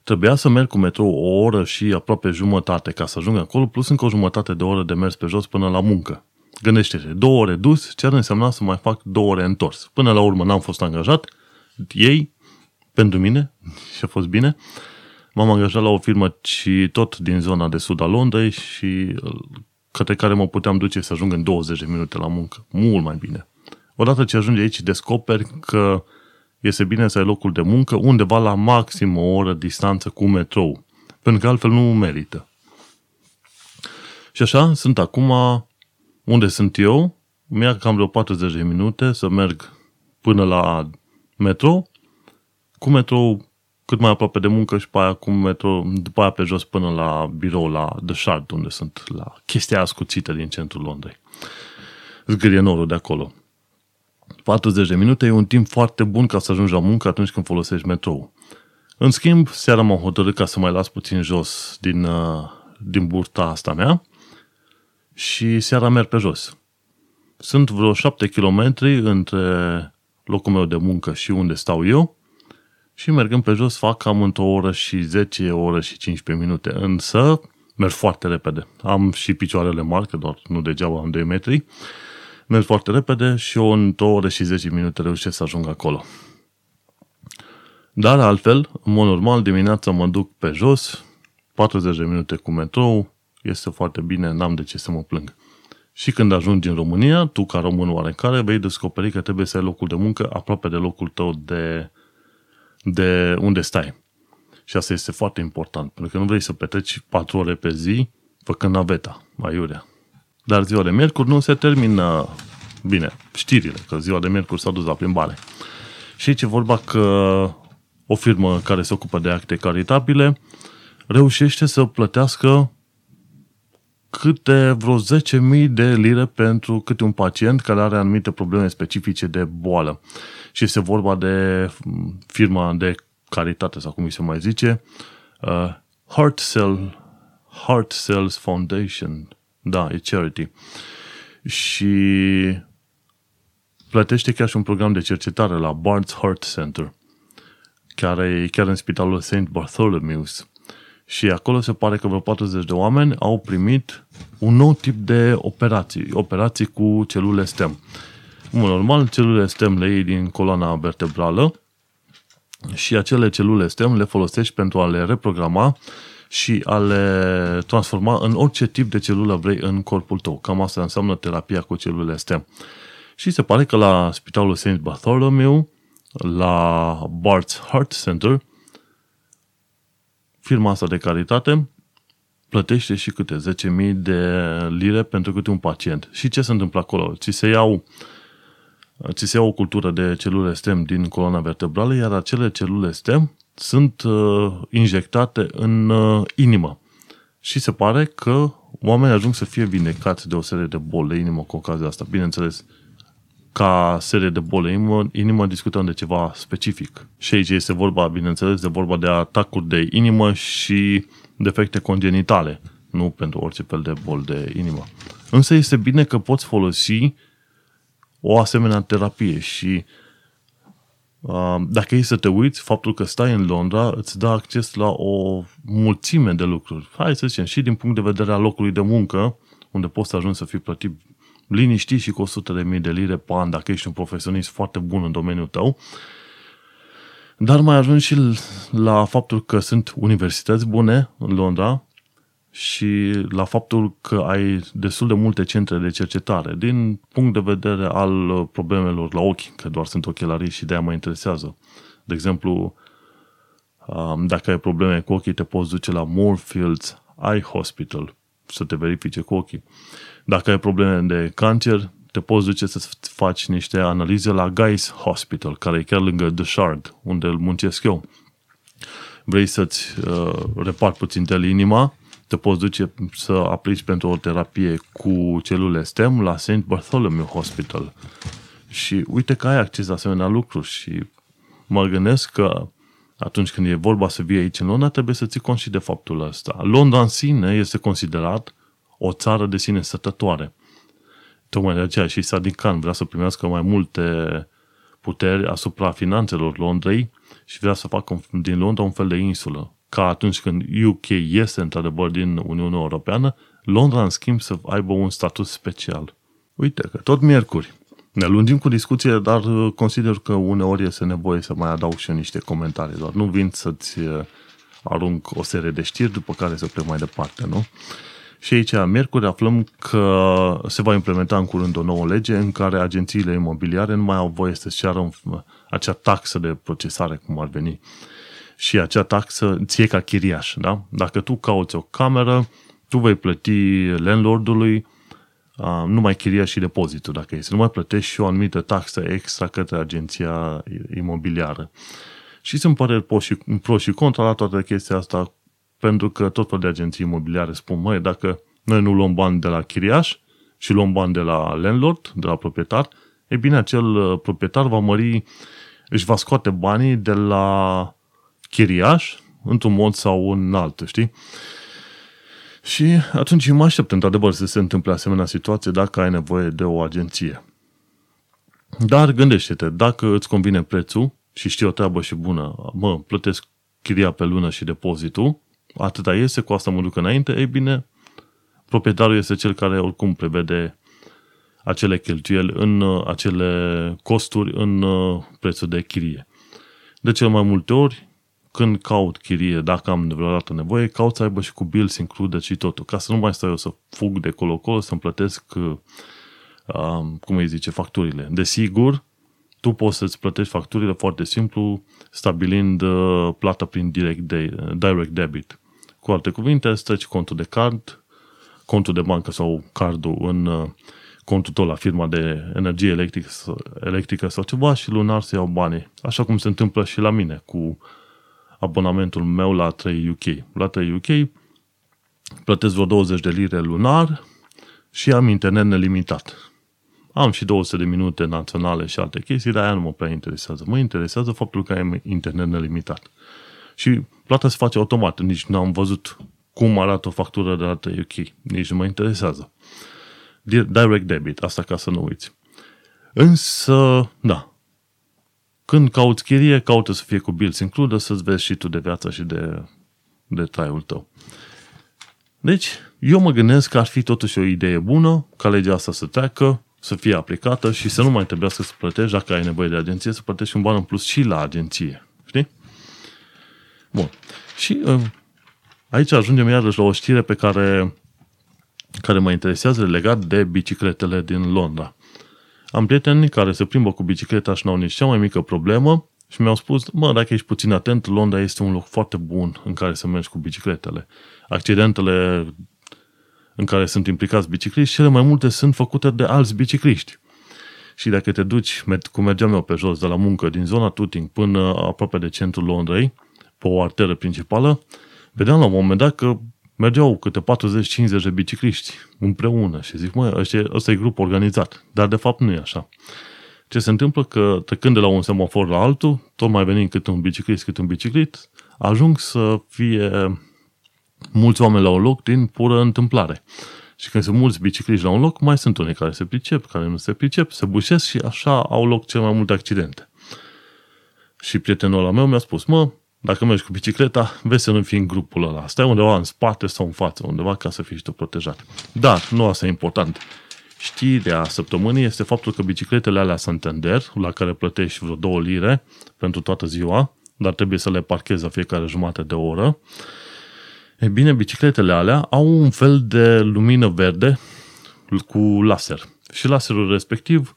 trebuia să merg cu metrou o oră și aproape jumătate ca să ajung acolo, plus încă o jumătate de oră de mers pe jos până la muncă. Gândește-te, două ore dus, ce ar însemna să mai fac două ore întors. Până la urmă n-am fost angajat, ei, pentru mine, și a fost bine, m-am angajat la o firmă și tot din zona de sud a Londrei și către care mă puteam duce să ajung în 20 de minute la muncă. Mult mai bine. Odată ce ajungi aici, descoperi că este bine să ai locul de muncă undeva la maxim o oră distanță cu metrou, pentru că altfel nu merită. Și așa, sunt acum unde sunt eu, mi-a cam vreo 40 de minute să merg până la metrou, cu metrou cât mai aproape de muncă și pe aia cu metrou, după aia pe jos până la birou, la The Shard, unde sunt, la chestia ascuțită din centrul Londrei. Zgârie norul de acolo. 40 de minute e un timp foarte bun ca să ajungi la muncă atunci când folosești metrou. În schimb, seara m-am hotărât ca să mai las puțin jos din, uh, din burta asta mea și seara merg pe jos. Sunt vreo 7 km între locul meu de muncă și unde stau eu și mergând pe jos fac cam într-o oră și 10, o oră și 15 minute. Însă merg foarte repede. Am și picioarele mari, că doar nu degeaba am 2 metri merg foarte repede și eu în 2 ore și 10 minute reușesc să ajung acolo. Dar altfel, în mod normal, dimineața mă duc pe jos, 40 de minute cu metrou, este foarte bine, n-am de ce să mă plâng. Și când ajungi în România, tu ca român oarecare vei descoperi că trebuie să ai locul de muncă aproape de locul tău de, de unde stai. Și asta este foarte important, pentru că nu vrei să petreci 4 ore pe zi făcând naveta, aiurea. Dar ziua de miercuri nu se termină bine, știrile, că ziua de miercuri s-a dus la plimbare. Și aici e vorba că o firmă care se ocupă de acte caritabile reușește să plătească câte vreo 10.000 de lire pentru câte un pacient care are anumite probleme specifice de boală. Și este vorba de firma de caritate, sau cum se mai zice, uh, Heart, Cell, Heart Cells Foundation, da, e charity. Și plătește chiar și un program de cercetare la Barnes Heart Center, care e chiar în spitalul St. Bartholomew's. Și acolo se pare că vreo 40 de oameni au primit un nou tip de operații, operații cu celule stem. În normal, celulele stem le iei din coloana vertebrală și acele celule stem le folosești pentru a le reprograma și a le transforma în orice tip de celulă vrei în corpul tău. Cam asta înseamnă terapia cu celulele STEM. Și se pare că la Spitalul St. Bartholomew, la Bart's Heart Center, firma asta de caritate plătește și câte 10.000 de lire pentru câte un pacient. Și ce se întâmplă acolo? Ți se iau ți se iau o cultură de celule STEM din coloana vertebrală, iar acele celule STEM sunt uh, injectate în uh, inimă. Și se pare că oamenii ajung să fie vindecați de o serie de boli de inimă cu ocazia asta. Bineînțeles, ca serie de boli de inimă, inimă discutăm de ceva specific. Și aici este vorba, bineînțeles, de vorba de atacuri de inimă și defecte congenitale, nu pentru orice fel de bol de inimă. Însă este bine că poți folosi o asemenea terapie și dacă e să te uiți, faptul că stai în Londra îți dă acces la o mulțime de lucruri. Hai să zicem, și din punct de vedere al locului de muncă, unde poți să ajungi să fii plătit liniștit și cu 100 de mii de lire pe an dacă ești un profesionist foarte bun în domeniul tău, dar mai ajungi și la faptul că sunt universități bune în Londra și la faptul că ai destul de multe centre de cercetare din punct de vedere al problemelor la ochi, că doar sunt ochelarii și de-aia mă interesează. De exemplu, um, dacă ai probleme cu ochii, te poți duce la Moorfields Eye Hospital să te verifice cu ochii. Dacă ai probleme de cancer, te poți duce să faci niște analize la Guy's Hospital, care e chiar lângă The Shard, unde îl muncesc eu. Vrei să-ți uh, repar puțin de inima, te poți duce să aplici pentru o terapie cu celule STEM la St. Bartholomew Hospital. Și uite că ai acces la asemenea lucruri și mă gândesc că atunci când e vorba să vii aici în Londra, trebuie să ții cont și de faptul ăsta. Londra în sine este considerat o țară de sine stătătoare. Tocmai de aceea și Sadiq Khan vrea să primească mai multe puteri asupra finanțelor Londrei și vrea să facă din Londra un fel de insulă. Ca atunci când UK este într-adevăr din Uniunea Europeană, Londra, în schimb, să aibă un statut special. Uite că tot miercuri. Ne lungim cu discuție, dar consider că uneori este nevoie să mai adaug și eu niște comentarii, doar nu vin să-ți arunc o serie de știri, după care să plec mai departe, nu? Și aici, miercuri, aflăm că se va implementa în curând o nouă lege în care agențiile imobiliare nu mai au voie să-și ceară acea taxă de procesare, cum ar veni. Și acea taxă ție ca chiriaș, da? Dacă tu cauți o cameră, tu vei plăti landlordului uh, numai chiriaș și depozitul, dacă este. Nu mai plătești și o anumită taxă extra către agenția imobiliară. Și sunt păreri pro și, pro și contra la toată chestia asta pentru că tot felul de agenții imobiliare spun, măi, dacă noi nu luăm bani de la chiriaș și luăm bani de la landlord, de la proprietar, e bine, acel uh, proprietar va mări, își va scoate banii de la chiriaș, într-un mod sau în altul, știi? Și atunci mă aștept, într-adevăr, să se întâmple asemenea situație dacă ai nevoie de o agenție. Dar gândește-te, dacă îți convine prețul și știi o treabă și bună, mă, plătesc chiria pe lună și depozitul, atâta este, cu asta mă duc înainte, ei bine, proprietarul este cel care oricum prevede acele cheltuieli în uh, acele costuri în uh, prețul de chirie. De cel mai multe ori, când caut chirie, dacă am vreodată nevoie, caut să aibă și cu bills included și totul, ca să nu mai stau eu să fug de colo-colo, să-mi plătesc, uh, cum îi zice, facturile. Desigur, tu poți să-ți plătești facturile foarte simplu, stabilind plata prin direct, de, direct debit. Cu alte cuvinte, îți treci contul de card, contul de bancă sau cardul în uh, contul tău la firma de energie electrică, electrică sau ceva și lunar să iau banii. Așa cum se întâmplă și la mine cu abonamentul meu la 3 UK. La 3 UK plătesc vreo 20 de lire lunar și am internet nelimitat. Am și 200 de minute naționale și alte chestii, dar aia nu mă prea interesează. Mă interesează faptul că am internet nelimitat. Și plata se face automat, nici nu am văzut cum arată o factură de la UK, nici nu mă interesează. Direct debit, asta ca să nu uiți. Însă, da, când cauți chirie, caută să fie cu bills includă, să-ți vezi și tu de viața și de, de traiul tău. Deci, eu mă gândesc că ar fi totuși o idee bună ca legea asta să treacă, să fie aplicată și să nu mai trebuiască să plătești, dacă ai nevoie de agenție, să plătești un ban în plus și la agenție. Știi? Bun. Și uh, aici ajungem iarăși la o știre pe care, care mă interesează legat de bicicletele din Londra. Am prieteni care se plimbă cu bicicleta și n-au nici cea mai mică problemă și mi-au spus, mă, dacă ești puțin atent, Londra este un loc foarte bun în care să mergi cu bicicletele. Accidentele în care sunt implicați bicicliști, cele mai multe sunt făcute de alți bicicliști. Și dacă te duci, cum mergeam eu pe jos de la muncă, din zona Tooting până aproape de centrul Londrei, pe o arteră principală, vedeam la un moment dat că mergeau câte 40-50 de bicicliști împreună și zic, mă, ăsta, ăsta e grup organizat. Dar de fapt nu e așa. Ce se întâmplă că trecând de la un semafor la altul, tot mai venim câte un biciclist, câte un biciclit, ajung să fie mulți oameni la un loc din pură întâmplare. Și când sunt mulți bicicliști la un loc, mai sunt unii care se pricep, care nu se pricep, se bușesc și așa au loc cel mai multe accidente. Și prietenul ăla meu mi-a spus, mă, dacă mergi cu bicicleta, vezi să nu fii în grupul ăla. Stai undeva în spate sau în față, undeva ca să fii și tu protejat. Dar, nu asta e important. Știrea săptămânii este faptul că bicicletele alea Santander, la care plătești vreo două lire pentru toată ziua, dar trebuie să le parchezi la fiecare jumătate de oră, e bine, bicicletele alea au un fel de lumină verde cu laser. Și laserul respectiv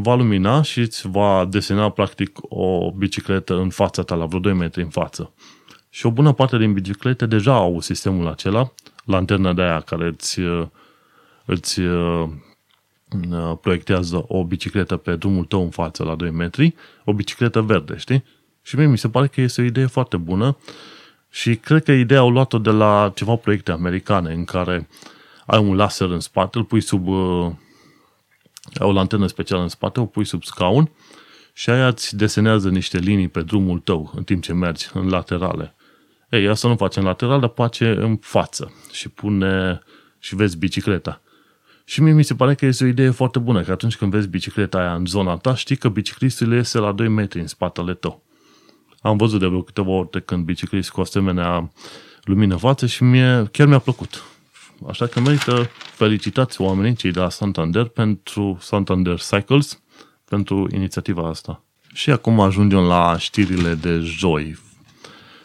va lumina și îți va desena practic o bicicletă în fața ta, la vreo 2 metri în față. Și o bună parte din biciclete deja au sistemul acela, lanterna de aia care îți, îți uh, proiectează o bicicletă pe drumul tău în față la 2 metri, o bicicletă verde, știi? Și mie mi se pare că este o idee foarte bună Și cred că ideea au luat-o de la ceva proiecte americane în care ai un laser în spate, îl pui sub uh, o lantenă specială în spate, o pui sub scaun și aia îți desenează niște linii pe drumul tău în timp ce mergi în laterale. Ei, asta nu face în lateral, dar face în față și pune și vezi bicicleta. Și mie mi se pare că este o idee foarte bună, că atunci când vezi bicicleta aia în zona ta, știi că biciclistul iese la 2 metri în spatele tău. Am văzut de vreo câteva ori când biciclist cu asemenea lumină față și mie chiar mi-a plăcut. Așa că merită felicitați oamenii cei de la Santander pentru Santander Cycles pentru inițiativa asta. Și acum ajungem la știrile de joi.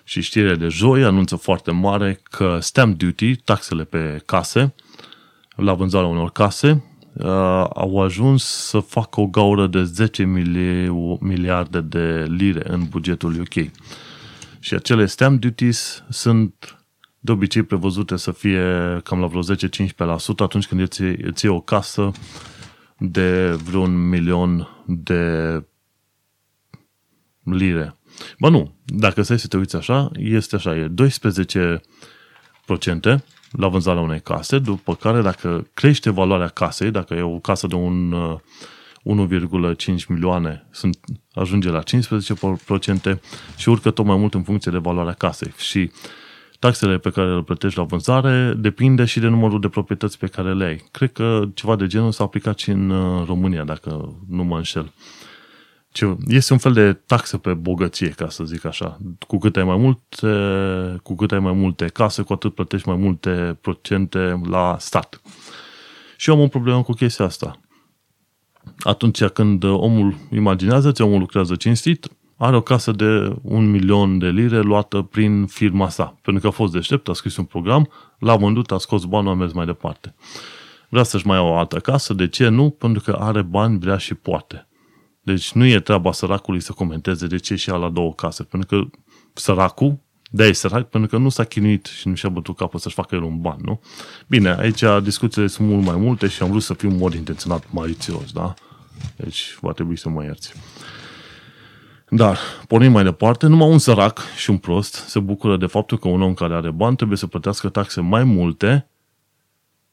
Și știrile de joi anunță foarte mare că stamp duty, taxele pe case, la vânzarea unor case, uh, au ajuns să facă o gaură de 10 miliarde de lire în bugetul UK. Și acele stamp duties sunt de obicei prevăzute să fie cam la vreo 10-15% atunci când îți, îți o casă de vreun milion de lire. Ba nu, dacă stai să te uiți așa, este așa, e 12% la vânzarea unei case, după care dacă crește valoarea casei, dacă e o casă de un 1,5 milioane, sunt, ajunge la 15% și urcă tot mai mult în funcție de valoarea casei. Și taxele pe care le plătești la vânzare depinde și de numărul de proprietăți pe care le ai. Cred că ceva de genul s-a aplicat și în uh, România, dacă nu mă înșel. Este un fel de taxă pe bogăție, ca să zic așa. Cu cât ai mai multe, cu cât ai mai multe case, cu atât plătești mai multe procente la stat. Și eu am o problemă cu chestia asta. Atunci când omul, imaginează-ți, omul lucrează cinstit, are o casă de un milion de lire luată prin firma sa. Pentru că a fost deștept, a scris un program, l-a vândut, a scos bani, a mers mai departe. Vrea să-și mai ia o altă casă, de ce nu? Pentru că are bani, vrea și poate. Deci nu e treaba săracului să comenteze de ce și la două case, pentru că săracul, de e sărac, pentru că nu s-a chinuit și nu și-a bătut capul să-și facă el un ban, nu? Bine, aici discuțiile sunt mult mai multe și am vrut să fiu în mod intenționat marițios, da? Deci va trebui să mă ierți. Dar, pornim mai departe, numai un sărac și un prost se bucură de faptul că un om care are bani trebuie să plătească taxe mai multe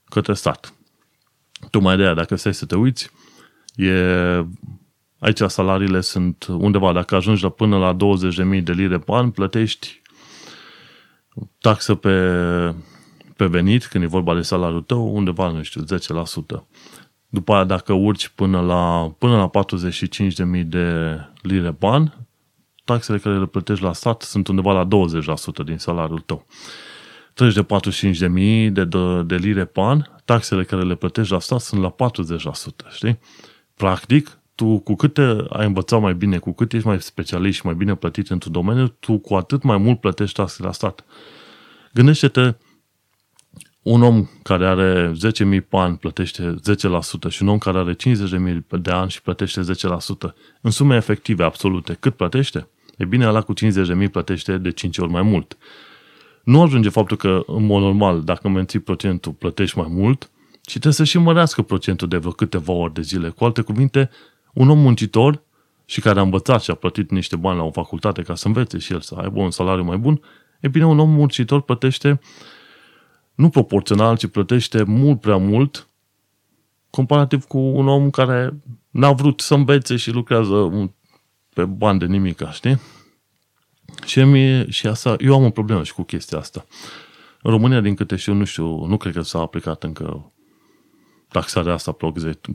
către stat. Tocmai de aia, dacă stai să te uiți, e... aici salariile sunt undeva, dacă ajungi la până la 20.000 de lire pe an, plătești taxă pe, pe venit, când e vorba de salariul tău, undeva, nu știu, 10%. După aia, dacă urci până la, până la 45.000 de lire ban, taxele care le plătești la stat sunt undeva la 20% din salariul tău. Treci de 45.000 de, de, de lire pe an, taxele care le plătești la stat sunt la 40%, știi? Practic, tu cu cât ai învățat mai bine, cu cât ești mai specialist și mai bine plătit într-un domeniu, tu cu atât mai mult plătești taxe la stat. Gândește-te un om care are 10.000 pe an plătește 10% și un om care are 50.000 de ani și plătește 10%, în sume efective, absolute, cât plătește? E bine, ăla cu 50.000 plătește de 5 ori mai mult. Nu ajunge faptul că, în mod normal, dacă menții procentul, plătești mai mult, ci trebuie să și mărească procentul de vreo câteva ori de zile. Cu alte cuvinte, un om muncitor și care a învățat și a plătit niște bani la o facultate ca să învețe și el să aibă un salariu mai bun, e bine, un om muncitor plătește nu proporțional, ci plătește mult prea mult comparativ cu un om care n-a vrut să învețe și lucrează pe bani de nimic, știi? Și, mie, și asta, eu am o problemă și cu chestia asta. În România, din câte știu, nu știu, nu cred că s-a aplicat încă taxarea asta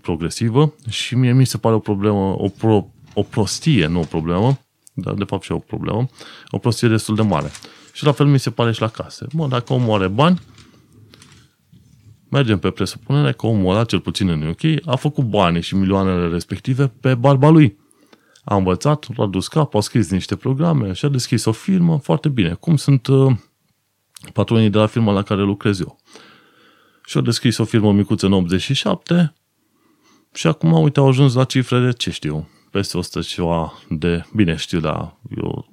progresivă și mie mi se pare o problemă, o, pro, o prostie, nu o problemă, dar de fapt și o problemă, o prostie destul de mare. Și la fel mi se pare și la case. Mă, dacă omul are bani, mergem pe presupunere că omul ăla, cel puțin în UK, a făcut bani și milioanele respective pe barba lui. A învățat, a dus cap, a scris niște programe și a deschis o firmă foarte bine. Cum sunt uh, patronii de la firma la care lucrez eu. Și a deschis o firmă micuță în 87 și acum, uite, au ajuns la cifre de, ce știu, peste 100 ceva de, bine știu, dar eu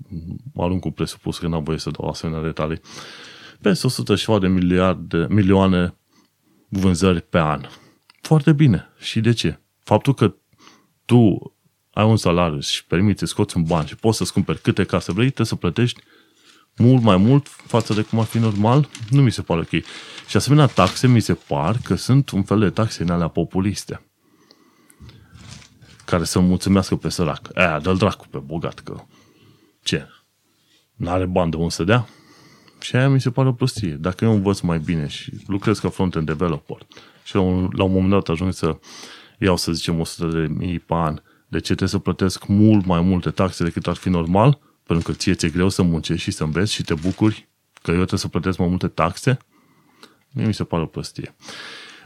mă arunc cu presupus că n-am voie să dau asemenea detalii, peste 100 ceva de miliarde, milioane vânzări pe an. Foarte bine. Și de ce? Faptul că tu ai un salariu și permiți să scoți un bani și poți să-ți cumperi câte case vrei, trebuie să plătești mult mai mult față de cum ar fi normal, nu mi se pare ok. Și asemenea taxe mi se par că sunt un fel de taxe în alea populiste care să mulțumească pe sărac. Aia, dă-l dracu pe bogat, că ce? N-are bani de unde să dea? Și aia mi se pare o prostie. Dacă eu învăț mai bine și lucrez ca front-end developer și la un, la un moment dat ajung să iau, să zicem, 100 de mii pe an, de ce trebuie să plătesc mult mai multe taxe decât ar fi normal? Pentru că ție ți-e greu să muncești și să înveți și te bucuri că eu trebuie să plătesc mai multe taxe? Mie mi se pare o prostie.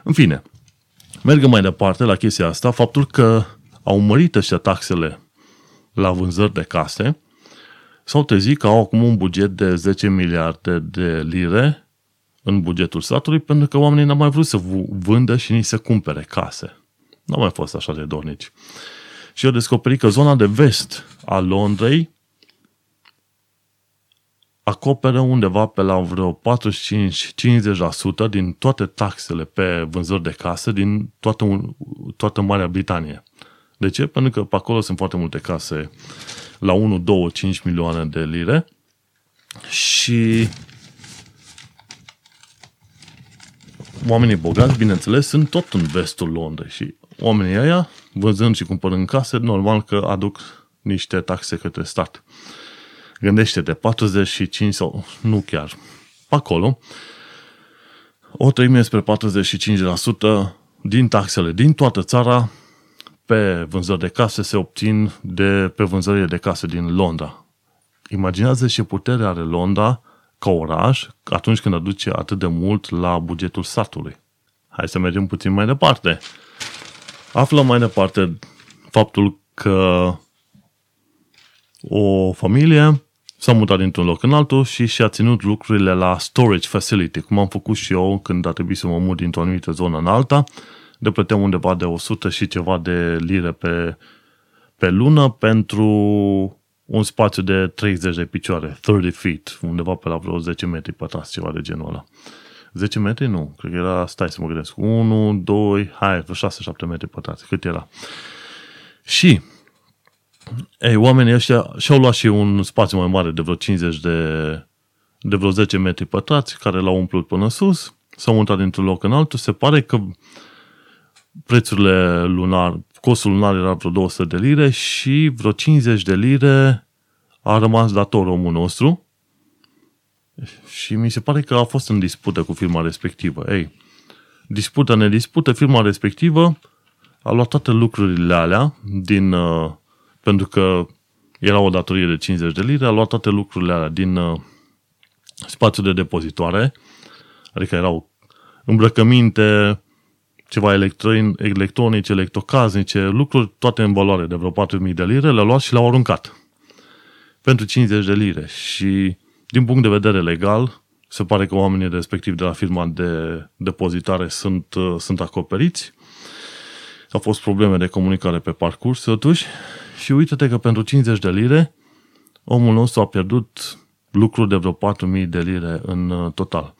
În fine, mergem mai departe la chestia asta, faptul că au mărit ăștia taxele la vânzări de case, s-au trezit că au acum un buget de 10 miliarde de lire în bugetul statului pentru că oamenii n-au mai vrut să vândă și nici să cumpere case. N-au mai fost așa de dornici. Și eu descoperit că zona de vest a Londrei acoperă undeva pe la vreo 45-50% din toate taxele pe vânzări de case din toată, toată Marea Britanie. De ce? Pentru că pe acolo sunt foarte multe case la 1, 2, 5 milioane de lire și oamenii bogați, bineînțeles, sunt tot în vestul Londrei și oamenii ăia, văzând și cumpărând case, normal că aduc niște taxe către stat. Gândește de 45 sau nu chiar acolo, o treime spre 45% din taxele din toată țara pe vânzări de case se obțin de pe vânzările de case din Londra. Imaginează ce putere are Londra ca oraș atunci când aduce atât de mult la bugetul satului. Hai să mergem puțin mai departe. Aflăm mai departe faptul că o familie s-a mutat dintr-un loc în altul și și-a ținut lucrurile la storage facility, cum am făcut și eu când a trebuit să mă mut dintr-o anumită zonă în alta de plăteam undeva de 100 și ceva de lire pe, pe lună pentru un spațiu de 30 de picioare, 30 feet, undeva pe la vreo 10 metri pătrați, ceva de genul ăla. 10 metri? Nu, cred că era, stai să mă gândesc, 1, 2, hai, vreo 6-7 metri pătrați, cât era. Și, ei, oamenii ăștia și-au luat și un spațiu mai mare de vreo 50 de, de vreo 10 metri pătrați, care l-au umplut până sus, s-au mutat dintr-un loc în altul, se pare că prețurile lunar, costul lunar era vreo 200 de lire și vreo 50 de lire a rămas dator omul nostru și mi se pare că a fost în dispută cu firma respectivă. Ei, dispută, nedispută, firma respectivă a luat toate lucrurile alea din, uh, pentru că era o datorie de 50 de lire, a luat toate lucrurile alea din uh, spațiul de depozitoare, adică erau îmbrăcăminte, ceva electronice, electrocaznice, lucruri toate în valoare de vreo 4.000 de lire, le-au luat și le-au aruncat. Pentru 50 de lire. Și din punct de vedere legal, se pare că oamenii respectiv de la firma de depozitare sunt, uh, sunt acoperiți. Au fost probleme de comunicare pe parcurs, totuși. Și uite-te că pentru 50 de lire, omul nostru a pierdut lucruri de vreo 4.000 de lire în uh, total.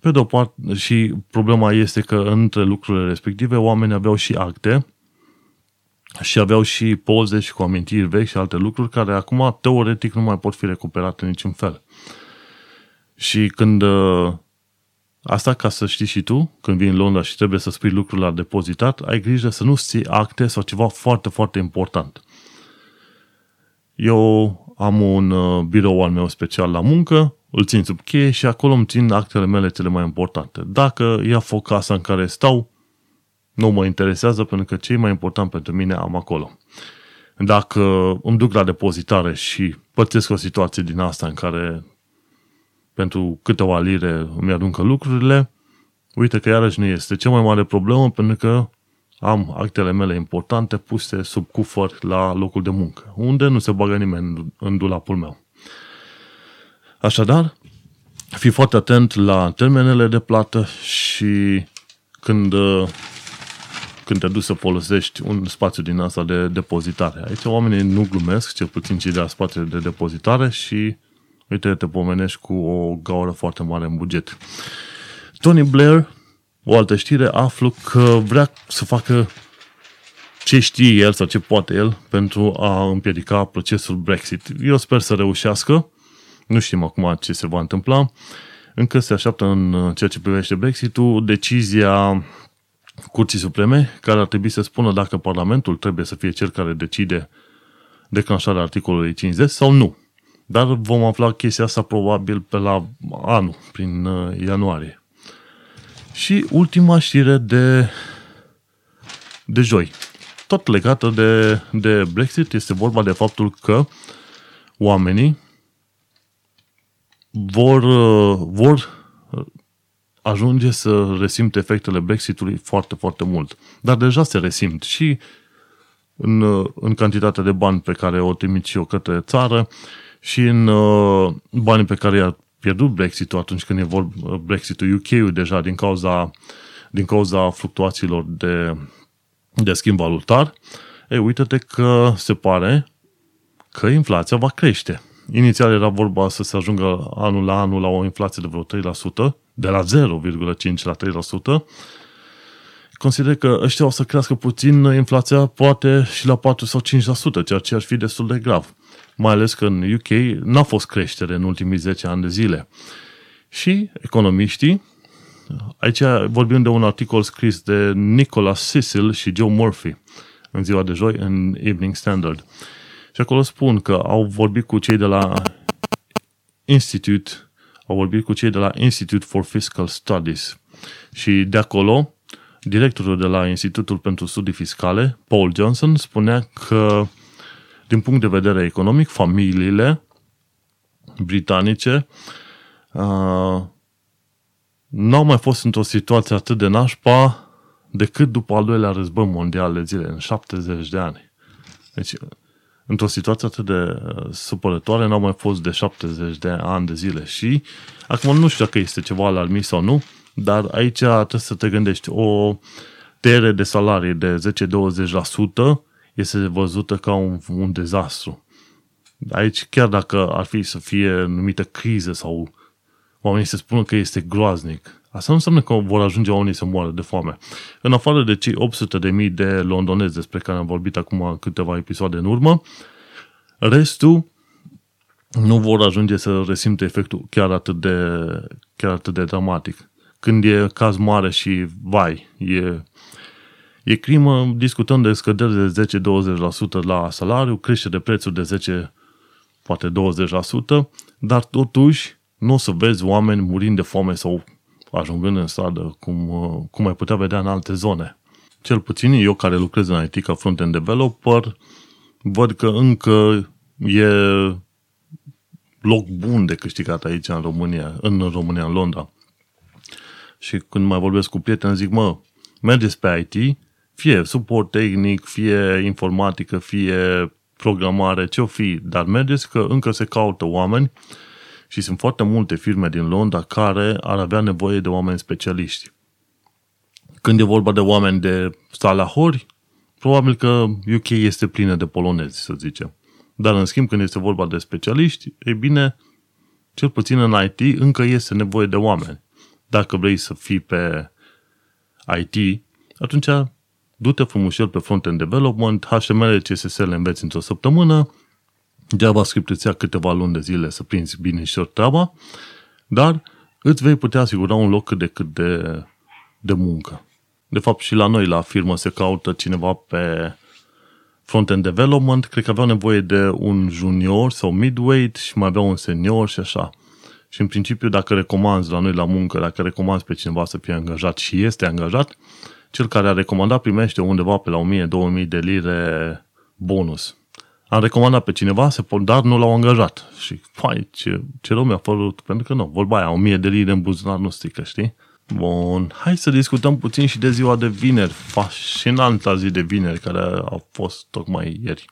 Pe de o parte, și problema este că între lucrurile respective oamenii aveau și acte și aveau și poze și cu amintiri vechi și alte lucruri care acum teoretic nu mai pot fi recuperate în niciun fel. Și când uh, Asta ca să știi și tu, când vii în Londra și trebuie să spui lucrul la depozitat, ai grijă să nu ții acte sau ceva foarte, foarte important. Eu am un uh, birou al meu special la muncă îl țin sub cheie și acolo îmi țin actele mele cele mai importante. Dacă ia foc casa în care stau, nu mă interesează pentru că ce e mai important pentru mine am acolo. Dacă îmi duc la depozitare și pățesc o situație din asta în care pentru câteva lire îmi aruncă lucrurile, uite că iarăși nu este cea mai mare problemă pentru că am actele mele importante puse sub cufăr la locul de muncă, unde nu se bagă nimeni în dulapul meu. Așadar, fii foarte atent la termenele de plată și când, uh, când te duci să folosești un spațiu din asta de depozitare. Aici oamenii nu glumesc, cel puțin cei de la spațiu de depozitare și uite, te pomenești cu o gaură foarte mare în buget. Tony Blair, o altă știre, aflu că vrea să facă ce știe el sau ce poate el pentru a împiedica procesul Brexit. Eu sper să reușească Nu știm acum ce se va întâmpla. Încă se așteaptă în ceea ce privește Brexit-ul decizia Curții Supreme, care ar trebui să spună dacă Parlamentul trebuie să fie cel care decide declanșarea articolului 50 sau nu. Dar vom afla chestia asta probabil pe la anul, prin uh, ianuarie. Și ultima știre de, de joi. Tot legată de, de Brexit este vorba de faptul că oamenii vor, uh, vor ajunge să resimt efectele Brexitului foarte, foarte mult. Dar deja se resimt și în, în cantitatea de bani pe care o trimit și eu către țară și în uh, banii pe care i-a pierdut Brexitul atunci când e vorba Brexitul UK-ul deja din cauza, din cauza fluctuațiilor de, de schimb valutar, e, uite-te că se pare că inflația va crește. Inițial era vorba să se ajungă anul la anul la o inflație de vreo 3%, de la 0,5 la 3%, consider că ăștia o să crească puțin inflația poate și la 4 sau 5%, ceea ce ar fi destul de grav. Mai ales că în UK n-a fost creștere în ultimii 10 ani de zile. Și economiștii, aici vorbim de un articol scris de Nicholas Cecil și Joe Murphy în ziua de joi în Evening Standard. Și acolo spun că au vorbit cu cei de la Institute au vorbit cu cei de la Institute for Fiscal Studies și de acolo directorul de la Institutul pentru Studii Fiscale, Paul Johnson, spunea că din punct de vedere economic, familiile britanice uh, n-au mai fost într-o situație atât de nașpa decât după al doilea război mondial de zile, în 70 de ani. Deci, într-o situație atât de uh, supărătoare n-au mai fost de 70 de ani de zile și acum nu știu dacă este ceva alarmist sau nu, dar aici trebuie să te gândești, o tăiere de salarii de 10-20% este văzută ca un, un dezastru. Aici, chiar dacă ar fi să fie numită criză sau oamenii se spună că este groaznic, Asta nu înseamnă că vor ajunge oamenii să moară de foame. În afară de cei 800 de mii de londonezi despre care am vorbit acum câteva episoade în urmă, restul nu vor ajunge să resimte efectul chiar atât de, chiar atât de dramatic. Când e caz mare și vai, e, e crimă, discutăm de scăderi de 10-20% la salariu, crește de prețuri de 10, poate 20%, dar totuși nu o să vezi oameni murind de foame sau ajungând în stradă, cum, uh, cum ai putea vedea în alte zone. Cel puțin eu care lucrez în IT ca front-end developer, văd că încă e loc bun de câștigat aici în România, în România, în Londra. Și când mai vorbesc cu prieteni, zic, mă, mergeți pe IT, fie suport tehnic, fie informatică, fie programare, ce-o fi, dar mergeți că încă se caută oameni și sunt foarte multe firme din Londra care ar avea nevoie de oameni specialiști. Când e vorba de oameni de salahori, probabil că UK este plină de polonezi, să zicem. Dar, în schimb, când este vorba de specialiști, e bine, cel puțin în IT, încă este nevoie de oameni. Dacă vrei să fii pe IT, atunci du-te frumușel pe front-end development, HTML, CSS le înveți într-o săptămână, JavaScript îți ia câteva luni de zile să prinzi bine și treaba, dar îți vei putea asigura un loc cât de cât de, de muncă. De fapt, și la noi, la firmă, se caută cineva pe front-end development. Cred că aveau nevoie de un junior sau midweight și mai aveau un senior și așa. Și în principiu, dacă recomanzi la noi la muncă, dacă recomanzi pe cineva să fie angajat și este angajat, cel care a recomandat primește undeva pe la 1000-2000 de lire bonus am recomandat pe cineva, se pot, dar nu l-au angajat. Și, fai, ce, ce rău mi-a părut, pentru că nu, vorba aia, o mie de lire în buzunar nu strică, știi? Bun, hai să discutăm puțin și de ziua de vineri, fascinanta zi de vineri, care a fost tocmai ieri.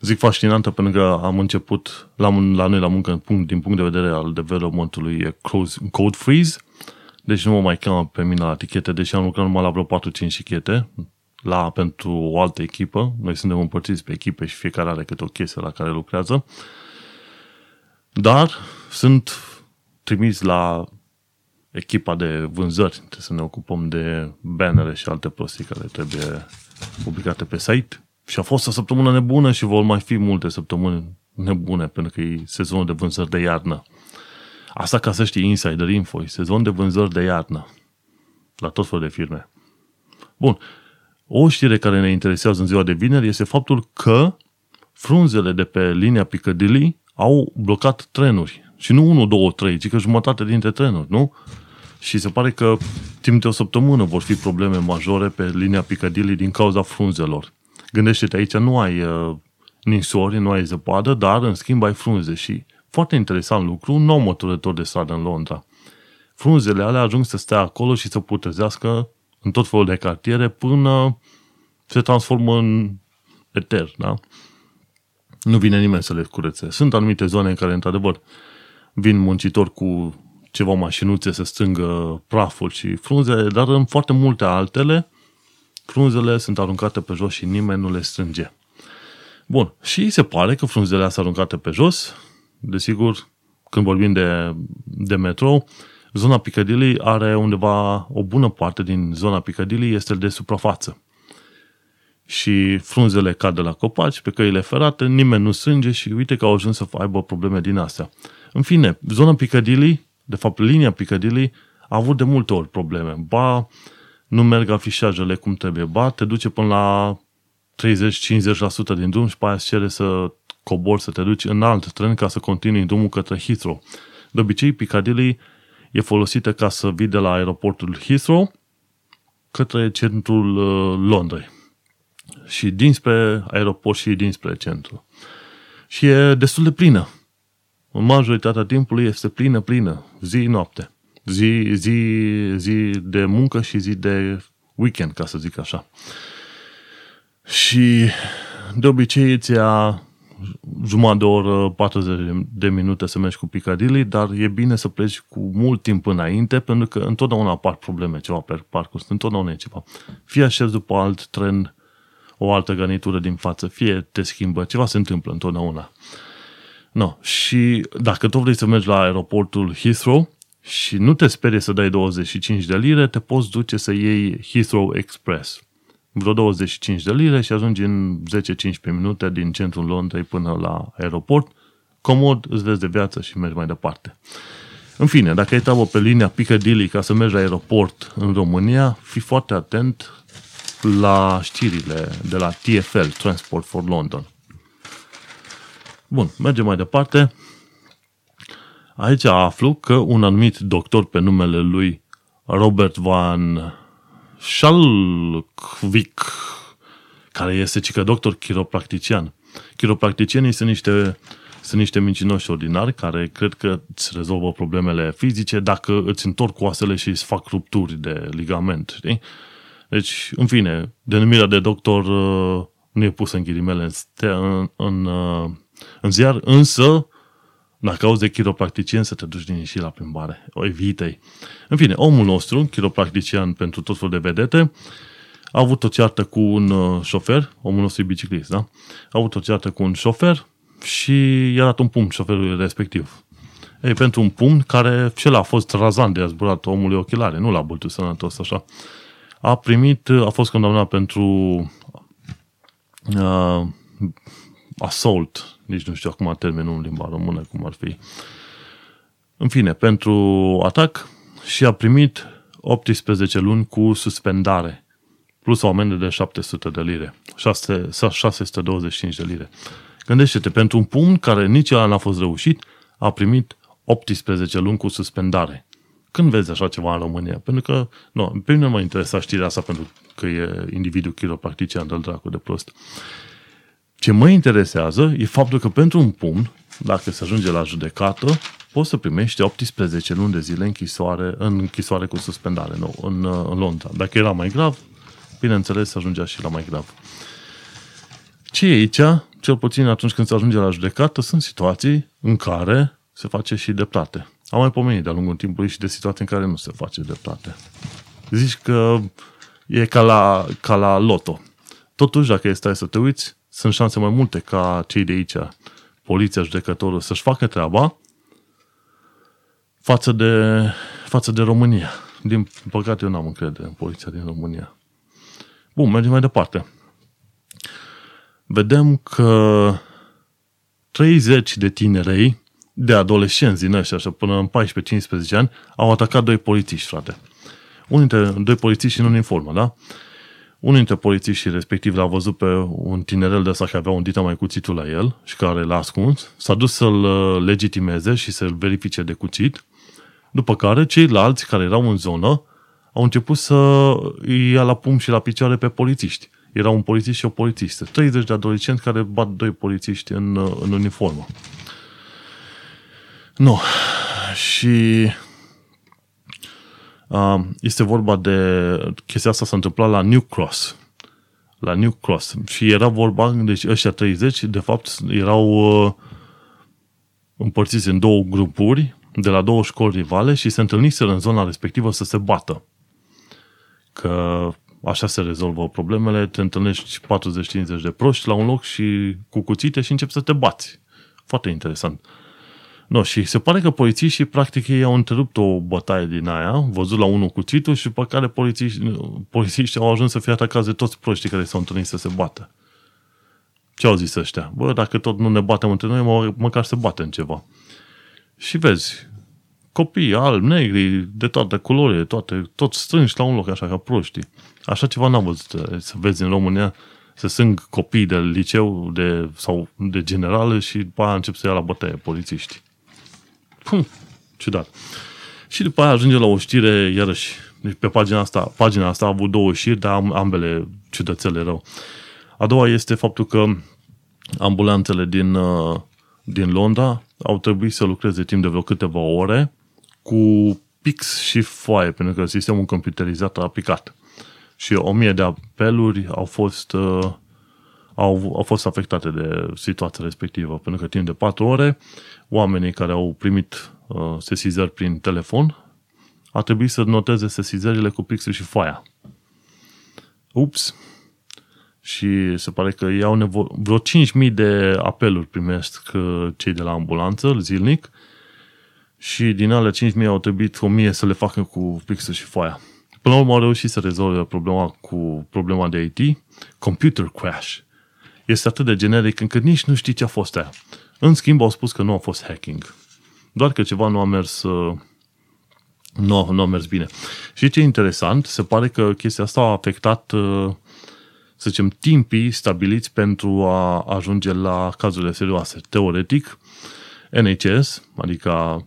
Zic fascinantă pentru că am început la, la noi la muncă punct, din punct de vedere al developmentului code freeze, deci nu mă mai cheamă pe mine la tichete, deși am lucrat numai la vreo 4-5 tichete, la, pentru o altă echipă. Noi suntem împărțiți pe echipe și fiecare are câte o chestie la care lucrează. Dar sunt trimis la echipa de vânzări. Trebuie să ne ocupăm de bannere și alte prostii care trebuie publicate pe site. Și a fost o săptămână nebună și vor mai fi multe săptămâni nebune, pentru că e sezonul de vânzări de iarnă. Asta ca să știi insider info, e sezon de vânzări de iarnă la tot felul de firme. Bun, o știre care ne interesează în ziua de vineri este faptul că frunzele de pe linia Piccadilly au blocat trenuri. Și nu 1, 2, 3, ci că jumătate dintre trenuri, nu? Și se pare că timp de o săptămână vor fi probleme majore pe linia Piccadilly din cauza frunzelor. Gândește-te, aici nu ai uh, nisori, nu ai zăpadă, dar în schimb ai frunze și foarte interesant lucru, un nou măturător de stradă în Londra. Frunzele alea ajung să stea acolo și să putrezească în tot felul de cartiere până se transformă în eter, da? Nu vine nimeni să le curețe. Sunt anumite zone în care, într-adevăr, vin muncitori cu ceva mașinuțe să strângă praful și frunze, dar în foarte multe altele, frunzele sunt aruncate pe jos și nimeni nu le strânge. Bun, și se pare că frunzele sunt aruncate pe jos, desigur, când vorbim de, de metrou, zona Piccadilly are undeva, o bună parte din zona Piccadilly este de suprafață. Și frunzele cad de la copaci, pe căile ferate, nimeni nu sânge și uite că au ajuns să aibă probleme din astea. În fine, zona Piccadilly, de fapt linia Piccadilly, a avut de multe ori probleme. Ba, nu merg afișajele cum trebuie, ba, te duce până la 30-50% din drum și pe aia îți cere să cobori, să te duci în alt tren ca să continui drumul către Heathrow. De obicei, Piccadilly e folosită ca să vii de la aeroportul Heathrow către centrul uh, Londrei. Și dinspre aeroport și dinspre centru. Și e destul de plină. În majoritatea timpului este plină, plină, zi-noapte. Zi, zi, zi de muncă și zi de weekend, ca să zic așa. Și de obicei îți ia jumătate de oră, 40 de minute să mergi cu Piccadilly, dar e bine să pleci cu mult timp înainte, pentru că întotdeauna apar probleme, ceva pe parcurs, întotdeauna e ceva. Fie așezi după alt tren, o altă garnitură din față, fie te schimbă, ceva se întâmplă întotdeauna. No. Și dacă tu vrei să mergi la aeroportul Heathrow și nu te sperie să dai 25 de lire, te poți duce să iei Heathrow Express vreo 25 de lire și ajungi în 10-15 minute din centrul Londrei până la aeroport. Comod, îți vezi de viață și mergi mai departe. În fine, dacă ai treabă pe linia Piccadilly ca să mergi la aeroport în România, fi foarte atent la știrile de la TFL, Transport for London. Bun, mergem mai departe. Aici aflu că un anumit doctor pe numele lui Robert Van Schalkvik, care este cică doctor chiropractician. Chiropracticienii sunt niște, sunt niște mincinoși ordinari care cred că îți rezolvă problemele fizice dacă îți întorc oasele și îți fac rupturi de ligament, știi? Deci, în fine, denumirea de doctor uh, nu e pusă în ghilimele în, în, în, uh, în ziar, însă dacă auzi de chiropractician, să te duci din și la plimbare. O evitei. În fine, omul nostru, chiropractician pentru tot felul de vedete, a avut o ceartă cu un uh, șofer, omul nostru e biciclist, da? A avut o ceartă cu un șofer și i-a dat un pumn șoferului respectiv. Ei, pentru un pumn care și a fost razant de a zburat omului ochelare, nu l-a bătut sănătos așa. A primit, a fost condamnat pentru uh, assault, nici nu știu acum termenul în limba română cum ar fi. În fine, pentru atac și a primit 18 luni cu suspendare, plus o amendă de 700 de lire, 625 de lire. Gândește-te, pentru un pumn care nici ăla n-a fost reușit, a primit 18 luni cu suspendare. Când vezi așa ceva în România? Pentru că, nu, pe mine mă interesa știrea asta pentru că e individul chiropractician de dracu de prost. Ce mă interesează e faptul că pentru un pumn, dacă se ajunge la judecată, poți să primești 18 luni de zile închisoare, în închisoare cu suspendare nou, în, în Londra. Dacă era mai grav, bineînțeles, ajungea și la mai grav. Ce e aici, cel puțin atunci când se ajunge la judecată, sunt situații în care se face și dreptate. Am mai pomenit de-a lungul timpului și de situații în care nu se face dreptate. Zici că e ca la, ca la loto. Totuși, dacă este să te uiți, sunt șanse mai multe ca cei de aici, poliția, judecătorul, să-și facă treaba față de, față de România. Din păcate, eu n-am încredere în poliția din România. Bun, mergem mai departe. Vedem că 30 de tinerei, de adolescenți din ăștia, așa, până în 14-15 ani, au atacat doi polițiști, frate. Unul dintre doi polițiști în uniformă, da? Unul dintre polițiștii respectiv l-a văzut pe un tinerel de ăsta care avea un dita mai cuțitul la el și care l-a ascuns, s-a dus să-l uh, legitimeze și să-l verifice de cuțit, după care ceilalți care erau în zonă au început să îi ia la pum și la picioare pe polițiști. Era un polițist și o polițistă. 30 de adolescenți care bat doi polițiști în, uh, în uniformă. Nu. Și uh, este vorba de chestia asta s-a întâmplat la New Cross. La New Cross. Și era vorba, deci ăștia 30, de fapt, erau uh, împărțiți în două grupuri de la două școli rivale și se întâlniseră în zona respectivă să se bată. Că așa se rezolvă problemele, te întâlnești 40-50 de proști la un loc și cu cuțite și începi să te bați. Foarte interesant. No, și se pare că polițiștii, practic, ei au întrerupt o bătaie din aia, văzut la unul cuțitul și pe care polițiștii, polițiștii au ajuns să fie atacați de toți proștii care s-au întâlnit să se bată. Ce au zis ăștia? Bă, dacă tot nu ne batem între noi, mă, măcar se bate în ceva. Și vezi, copii albi, negri, de toate culorile, toate, toți strânși la un loc așa ca proștii. Așa ceva n-am văzut eh, să vezi în România, să sunt copii de liceu de, sau de generală și după aia încep să ia la bătaie polițiști. Pum, ciudat. Și după aia ajunge la o știre, iarăși, deci pe pagina asta, pagina asta a avut două știri, dar ambele ciudățele rău. A doua este faptul că ambulanțele din, eh, din Londra au trebuit să lucreze timp de vreo câteva ore cu pix și foaie, pentru că sistemul computerizat a picat și o mie de apeluri au fost, uh, au, au fost afectate de situația respectivă, pentru că timp de 4 ore, oamenii care au primit uh, sesizări prin telefon a trebuit să noteze sesizările cu pixul și foaia. Ups! Și se pare că iau nevo- vreo 5.000 de apeluri primesc uh, cei de la ambulanță zilnic și din alea 5.000 au trebuit 1.000 să le facă cu pixul și foaia. Până la urmă au reușit să rezolve problema cu problema de IT, computer crash. Este atât de generic încât nici nu știi ce a fost aia. În schimb, au spus că nu a fost hacking. Doar că ceva nu a mers uh, nu, nu a mers bine. Și ce e interesant, se pare că chestia asta a afectat, uh, să zicem, timpii stabiliți pentru a ajunge la cazurile serioase. Teoretic, NHS, adică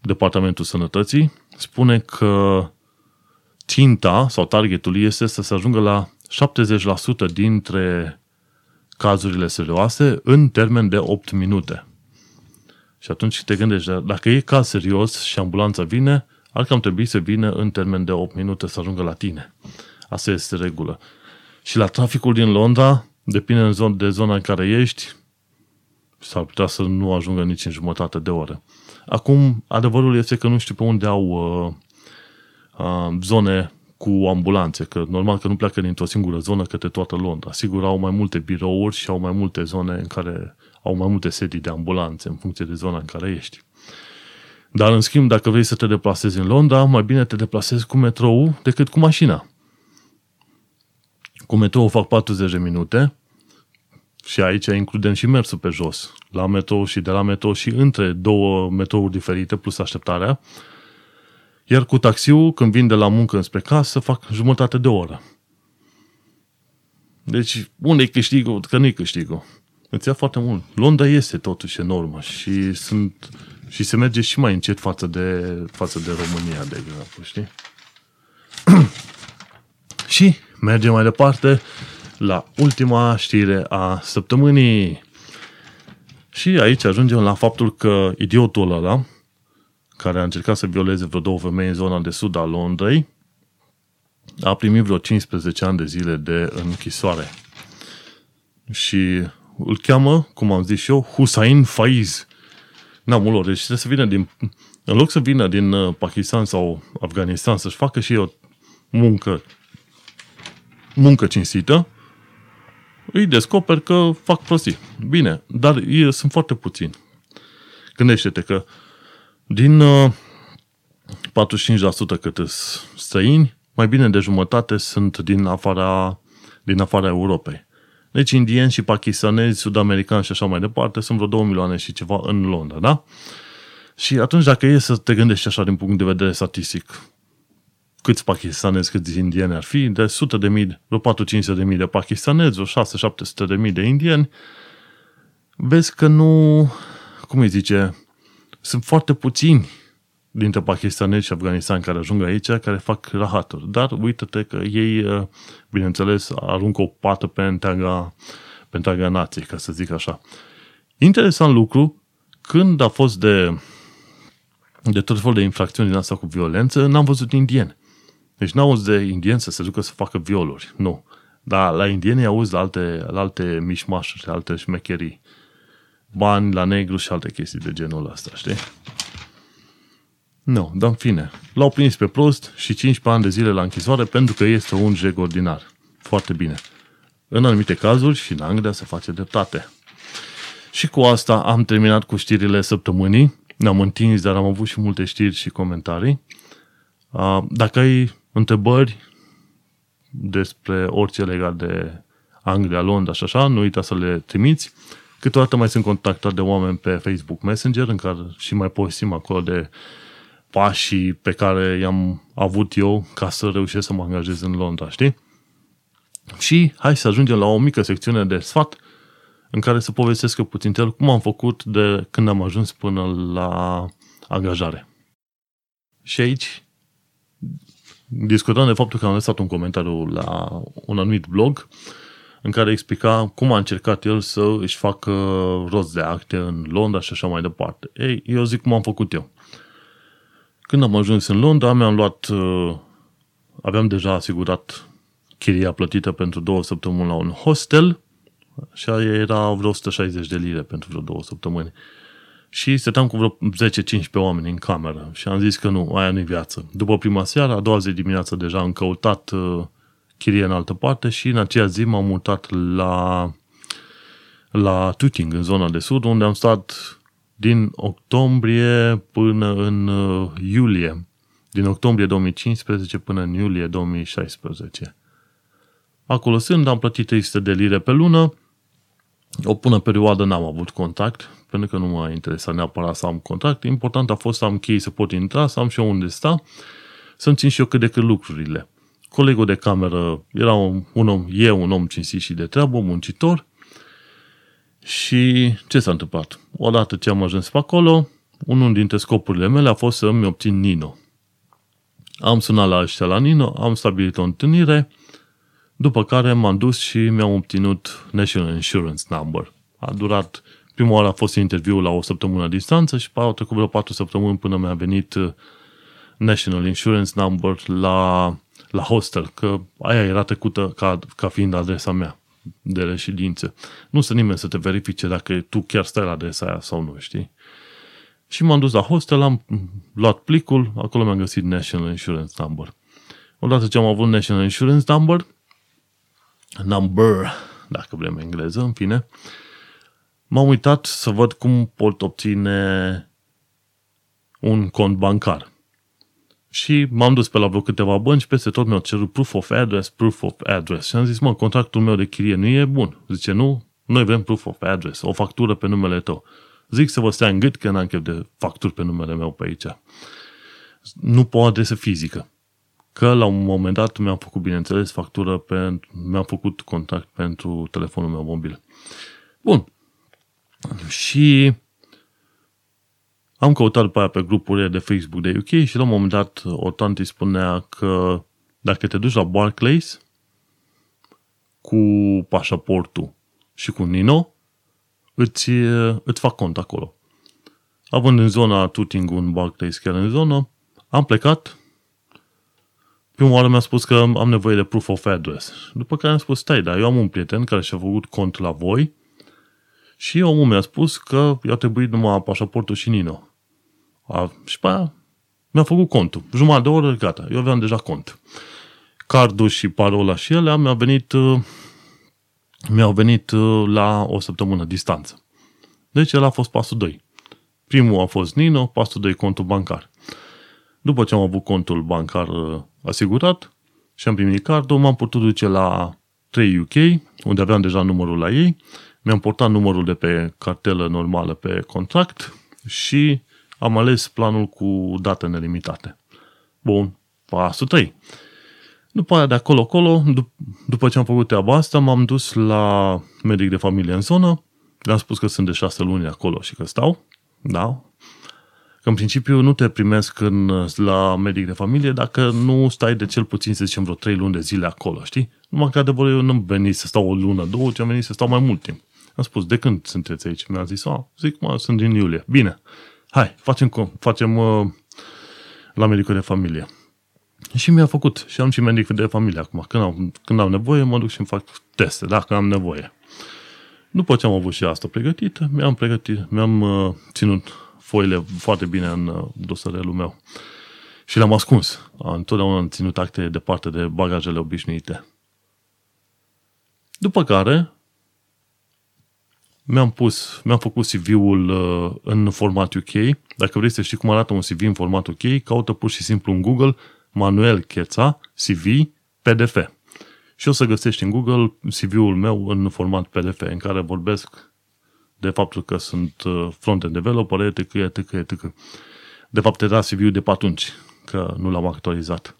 Departamentul Sănătății, spune că ținta sau targetul este să se ajungă la 70% dintre cazurile serioase în termen de 8 minute. Și atunci te gândești, dacă e caz serios și ambulanța vine, ar cam trebui să vină în termen de 8 minute să ajungă la tine. Asta este regulă. Și la traficul din Londra, depinde de zona în care ești, s-ar putea să nu ajungă nici în jumătate de oră. Acum, adevărul este că nu știu pe unde au uh, uh, zone cu ambulanțe, că normal că nu pleacă dintr-o singură zonă către toată Londra. Sigur, au mai multe birouri și au mai multe zone în care au mai multe sedii de ambulanțe în funcție de zona în care ești. Dar, în schimb, dacă vrei să te deplasezi în Londra, mai bine te deplasezi cu metrou decât cu mașina. Cu metrou fac 40 de minute și aici includem și mersul pe jos, la metrou și de la metrou și între două metrouri diferite plus așteptarea, iar cu taxiul, când vin de la muncă înspre casă, fac jumătate de oră. Deci, unde e câștigul? Că nu e câștigul. Îți ia foarte mult. Londra este totuși enormă și sunt și se merge și mai încet față de, față de România, de exemplu, știi? și mergem mai departe la ultima știre a săptămânii. Și aici ajungem la faptul că idiotul ăla, care a încercat să violeze vreo două femei în zona de sud a Londrei, a primit vreo 15 ani de zile de închisoare. Și îl cheamă, cum am zis și eu, Hussein Faiz. N-am lor, deci trebuie să vină din... În loc să vină din uh, Pakistan sau Afganistan să-și facă și o muncă muncă cinstită, îi descoper că fac prostii. Bine, dar ei sunt foarte puțini. Gândește-te că din 45% uh, cât străini, mai bine de jumătate sunt din afara, din afara Europei. Deci indieni și pakistanezi, sud-americani și așa mai departe sunt vreo 2 milioane și ceva în Londra, da? Și atunci dacă e să te gândești așa din punct de vedere statistic, câți pakistanezi, câți indieni ar fi, de sute de mii, vreo 4-500 de mii de pakistanezi, vreo 6-700 de mii de indieni, vezi că nu, cum îi zice, sunt foarte puțini dintre pakistanezi și afganistani care ajung aici, care fac rahaturi. Dar uite-te că ei, uh, bineînțeles, aruncă o pată pe întreaga, pe întreaga nație, ca să zic așa. Interesant lucru, când a fost de, de tot felul de infracțiuni din asta cu violență, n-am văzut indieni. Deci n-am auzit de indieni să se ducă să facă violuri. Nu. Dar la indieni auzi la alte, la alte mișmașuri, alte șmecherii. Bani la negru și alte chestii de genul ăsta, știi? Nu, dar în fine. L-au prins pe prost și 15 ani de zile la închisoare pentru că este un jeg ordinar. Foarte bine. În anumite cazuri și în Anglia se face dreptate. Și cu asta am terminat cu știrile săptămânii. Ne-am întins, dar am avut și multe știri și comentarii. Dacă ai întrebări despre orice legat de Anglia, Londra și așa, nu uita să le trimiți. Câteodată mai sunt contactat de oameni pe Facebook Messenger în care și mai postim acolo de pașii pe care i-am avut eu ca să reușesc să mă angajez în Londra, știi? Și hai să ajungem la o mică secțiune de sfat în care să povestesc eu puțin el cum am făcut de când am ajuns până la angajare. Și aici discutăm de faptul că am lăsat un comentariu la un anumit blog în care explica cum a încercat el să își facă rost de acte în Londra și așa mai departe. Ei, eu zic cum am făcut eu. Când am ajuns în Londra, mi-am luat, uh, aveam deja asigurat chiria plătită pentru două săptămâni la un hostel și era vreo 160 de lire pentru vreo două săptămâni. Și stăteam cu vreo 10-15 oameni în cameră și am zis că nu, aia nu-i viață. După prima seară, a doua zi dimineață deja am căutat uh, chirie în altă parte și în aceea zi m-am mutat la, la Tuting, în zona de sud, unde am stat din octombrie până în uh, iulie. Din octombrie 2015 până în iulie 2016. Acolo sunt, am plătit 300 de lire pe lună. O bună perioadă n-am avut contact, pentru că nu m-a interesat neapărat să am contact. Important a fost să am chei să pot intra, să am și eu unde sta, să-mi țin și eu cât de cât lucrurile. Colegul de cameră era un, un om, e un om cinstit și de treabă, muncitor, și ce s-a întâmplat? Odată ce am ajuns pe acolo, unul dintre scopurile mele a fost să-mi obțin Nino. Am sunat la ăștia la Nino, am stabilit o întâlnire, după care m-am dus și mi-am obținut National Insurance Number. A durat, prima oară a fost interviul la o săptămână distanță și au trecut vreo patru săptămâni până mi-a venit uh, National Insurance Number la, la hostel, că aia era trecută ca, ca fiind adresa mea de reședință. Nu să nimeni să te verifice dacă tu chiar stai la adresa aia sau nu, știi? Și m-am dus la hostel, am luat plicul, acolo mi-am găsit National Insurance Number. Odată ce am avut National Insurance Number, number, dacă vrem engleză, în fine, m-am uitat să văd cum pot obține un cont bancar. Și m-am dus pe la vreo câteva bănci, peste tot mi-au cerut proof of address, proof of address. Și am zis, mă, contractul meu de chirie nu e bun. Zice, nu, noi vrem proof of address, o factură pe numele tău. Zic să vă stea în gât că n-am chef de facturi pe numele meu pe aici. Nu pe o adresă fizică. Că la un moment dat mi-am făcut, bineînțeles, factură pe, mi-am făcut contact pentru telefonul meu mobil. Bun. Și am căutat după aia pe grupurile de Facebook de UK și la un moment dat o tanti spunea că dacă te duci la Barclays cu pașaportul și cu Nino, îți, îți fac cont acolo. Având în zona Tuting un Barclays chiar în zonă, am plecat. Prima oară mi-a spus că am nevoie de proof of address. După care am spus, stai, dar eu am un prieten care și-a făcut cont la voi și omul mi-a spus că i-a trebuit numai pașaportul și Nino. A, și pe aia mi-a făcut contul. Jumătate de oră, gata. Eu aveam deja cont. Cardul și parola și ele mi-au venit, uh, mi-au venit uh, la o săptămână distanță. Deci el a fost pasul 2. Primul a fost Nino, pasul 2 contul bancar. După ce am avut contul bancar uh, asigurat și am primit cardul, m-am putut duce la 3 UK, unde aveam deja numărul la ei, mi-am portat numărul de pe cartelă normală pe contract și am ales planul cu date nelimitate. Bun, pasul 3. După aia, de acolo-acolo, dup- după ce am făcut treaba asta, m-am dus la medic de familie în zonă, le-am spus că sunt de șase luni acolo și că stau, da, că în principiu nu te primesc în, la medic de familie dacă nu stai de cel puțin, să zicem, vreo trei luni de zile acolo, știi? Numai că adevăr eu nu am venit să stau o lună, două, ci am venit să stau mai mult timp. Am spus, de când sunteți aici? Mi-a zis, a, zic, mă, sunt din iulie. Bine, hai, facem, facem uh, la medicul de familie. Și mi-a făcut. Și am și medic de familie acum. Când am, când am nevoie, mă duc și îmi fac teste, dacă am nevoie. După ce am avut și asta pregătită, mi-am pregătit, mi-am uh, ținut foile foarte bine în uh, dosarelul meu. Și le-am ascuns. Întotdeauna am ținut acte departe de bagajele obișnuite. După care, mi-am pus, mi-am făcut CV-ul uh, în format UK. Dacă vrei să știi cum arată un CV în format UK, caută pur și simplu în Google Manuel Cheța CV PDF. Și o să găsești în Google CV-ul meu în format PDF, în care vorbesc de faptul că sunt uh, front-end developer, etc., etc., etc. De fapt, era CV-ul de pe atunci, că nu l-am actualizat.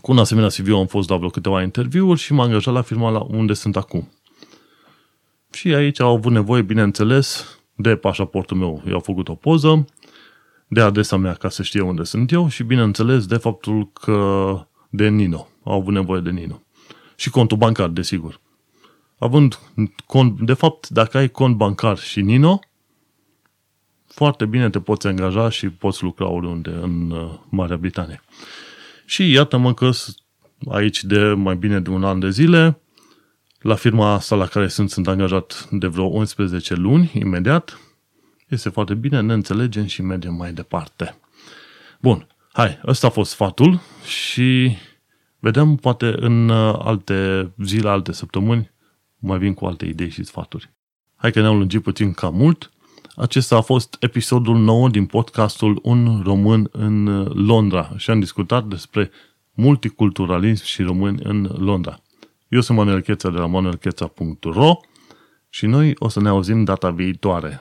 Cu un asemenea CV am fost la vreo câteva interviuri și m-am angajat la firma la unde sunt acum. Și aici au avut nevoie, bineînțeles, de pașaportul meu. Eu au făcut o poză, de adresa mea ca să știe unde sunt eu și, bineînțeles, de faptul că de Nino. Au avut nevoie de Nino. Și contul bancar, desigur. Având cont, de fapt, dacă ai cont bancar și Nino, foarte bine te poți angaja și poți lucra oriunde în uh, Marea Britanie. Și iată-mă că aici de mai bine de un an de zile, la firma asta la care sunt, sunt angajat de vreo 11 luni, imediat, este foarte bine, ne înțelegem și mergem mai departe. Bun, hai, ăsta a fost sfatul și vedem poate în uh, alte zile, alte săptămâni, mai vin cu alte idei și sfaturi. Hai că ne-am lungit puțin cam mult. Acesta a fost episodul 9 din podcastul Un român în uh, Londra și am discutat despre multiculturalism și români în Londra. Eu sunt Manuel Cheța de la manuelcheța.ro și noi o să ne auzim data viitoare.